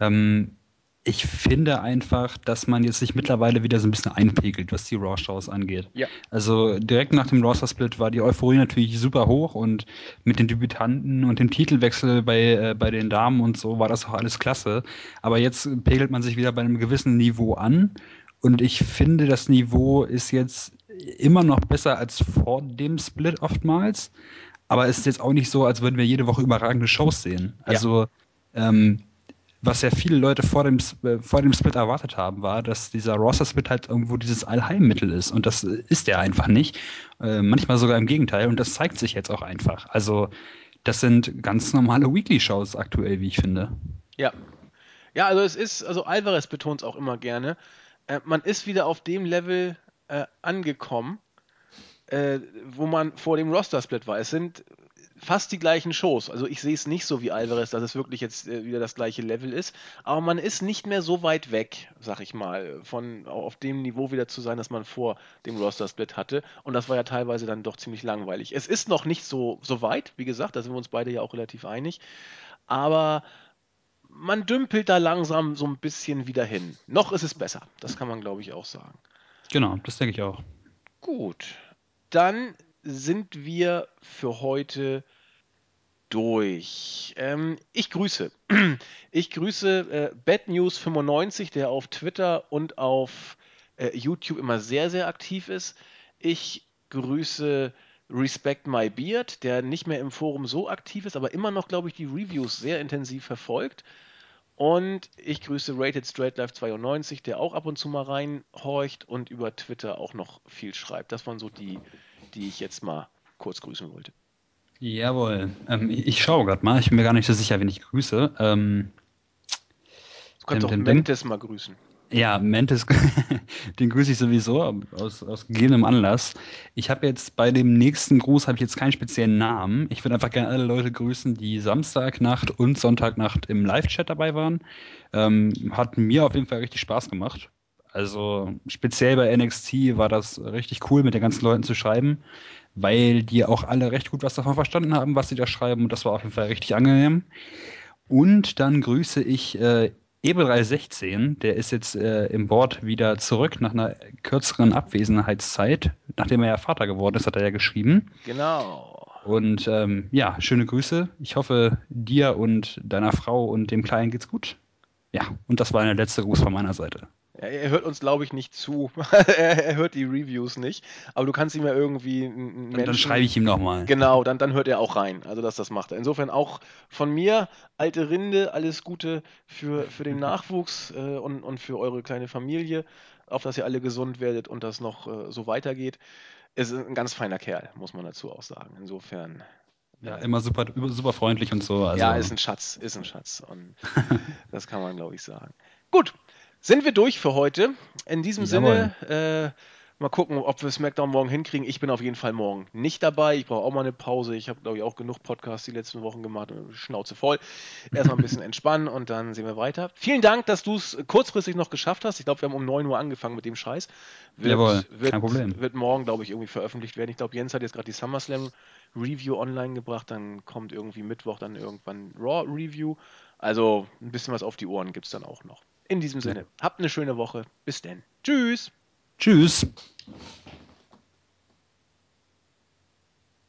Ähm, ich finde einfach, dass man jetzt sich mittlerweile wieder so ein bisschen einpegelt, was die Raw-Shows angeht. Ja. Also direkt nach dem Roster-Split war die Euphorie natürlich super hoch und mit den Debütanten und dem Titelwechsel bei, äh, bei den Damen und so war das auch alles klasse. Aber jetzt pegelt man sich wieder bei einem gewissen Niveau an und ich finde, das Niveau ist jetzt immer noch besser als vor dem Split oftmals. Aber es ist jetzt auch nicht so, als würden wir jede Woche überragende Shows sehen. Also, ja. ähm, was ja viele Leute vor dem, äh, vor dem Split erwartet haben, war, dass dieser Roster-Split halt irgendwo dieses Allheilmittel ist. Und das ist er einfach nicht. Äh, manchmal sogar im Gegenteil. Und das zeigt sich jetzt auch einfach. Also, das sind ganz normale Weekly-Shows aktuell, wie ich finde. Ja. Ja, also es ist, also Alvarez betont es auch immer gerne. Äh, man ist wieder auf dem Level äh, angekommen, äh, wo man vor dem Roster-Split war. Es sind fast die gleichen Shows. Also ich sehe es nicht so wie Alvarez, dass es wirklich jetzt äh, wieder das gleiche Level ist. Aber man ist nicht mehr so weit weg, sag ich mal, von auf dem Niveau wieder zu sein, das man vor dem Roster-Split hatte. Und das war ja teilweise dann doch ziemlich langweilig. Es ist noch nicht so, so weit, wie gesagt, da sind wir uns beide ja auch relativ einig. Aber man dümpelt da langsam so ein bisschen wieder hin. Noch ist es besser. Das kann man, glaube ich, auch sagen. Genau, das denke ich auch. Gut, dann sind wir für heute durch. Ähm, ich grüße. Ich grüße äh, Bad News 95, der auf Twitter und auf äh, YouTube immer sehr, sehr aktiv ist. Ich grüße Respect My Beard, der nicht mehr im Forum so aktiv ist, aber immer noch, glaube ich, die Reviews sehr intensiv verfolgt. Und ich grüße Rated Straight Life 92, der auch ab und zu mal reinhorcht und über Twitter auch noch viel schreibt. Das waren so die, die ich jetzt mal kurz grüßen wollte. Jawohl. Ähm, ich schaue gerade mal. Ich bin mir gar nicht so sicher, wen ich grüße. Ähm, du kannst auch Mentes mal grüßen. Ja, Mentes, den grüße ich sowieso aus, aus gegebenem Anlass. Ich habe jetzt bei dem nächsten Gruß habe ich jetzt keinen speziellen Namen. Ich würde einfach gerne alle Leute grüßen, die Samstagnacht und Sonntagnacht im Live-Chat dabei waren. Ähm, hat mir auf jeden Fall richtig Spaß gemacht. Also speziell bei NXT war das richtig cool, mit den ganzen Leuten zu schreiben, weil die auch alle recht gut was davon verstanden haben, was sie da schreiben. Und das war auf jeden Fall richtig angenehm. Und dann grüße ich äh, Ebel316, der ist jetzt äh, im Board wieder zurück nach einer kürzeren Abwesenheitszeit. Nachdem er ja Vater geworden ist, hat er ja geschrieben. Genau. Und ähm, ja, schöne Grüße. Ich hoffe, dir und deiner Frau und dem Kleinen geht's gut. Ja, und das war der letzte Gruß von meiner Seite. Er hört uns, glaube ich, nicht zu. er hört die Reviews nicht. Aber du kannst ihm ja irgendwie einen Menschen... Dann schreibe ich ihm nochmal. Genau, dann, dann hört er auch rein. Also, dass das macht. Insofern auch von mir, alte Rinde, alles Gute für, für den Nachwuchs äh, und, und für eure kleine Familie. Auf dass ihr alle gesund werdet und das noch äh, so weitergeht. Ist ein ganz feiner Kerl, muss man dazu auch sagen. Insofern... Ja, immer super, super freundlich und so. Also. Ja, ist ein Schatz, ist ein Schatz. Und das kann man, glaube ich, sagen. Gut, sind wir durch für heute. In diesem Jawohl. Sinne, äh, mal gucken, ob wir SmackDown morgen hinkriegen. Ich bin auf jeden Fall morgen nicht dabei. Ich brauche auch mal eine Pause. Ich habe, glaube ich, auch genug Podcasts die letzten Wochen gemacht. Schnauze voll. Erstmal ein bisschen entspannen und dann sehen wir weiter. Vielen Dank, dass du es kurzfristig noch geschafft hast. Ich glaube, wir haben um 9 Uhr angefangen mit dem Scheiß. Wird, Jawohl, wird, kein Problem. Wird morgen, glaube ich, irgendwie veröffentlicht werden. Ich glaube, Jens hat jetzt gerade die SummerSlam Review online gebracht. Dann kommt irgendwie Mittwoch dann irgendwann Raw Review. Also ein bisschen was auf die Ohren gibt es dann auch noch. In diesem Sinne, habt eine schöne Woche. Bis denn. Tschüss. Tschüss.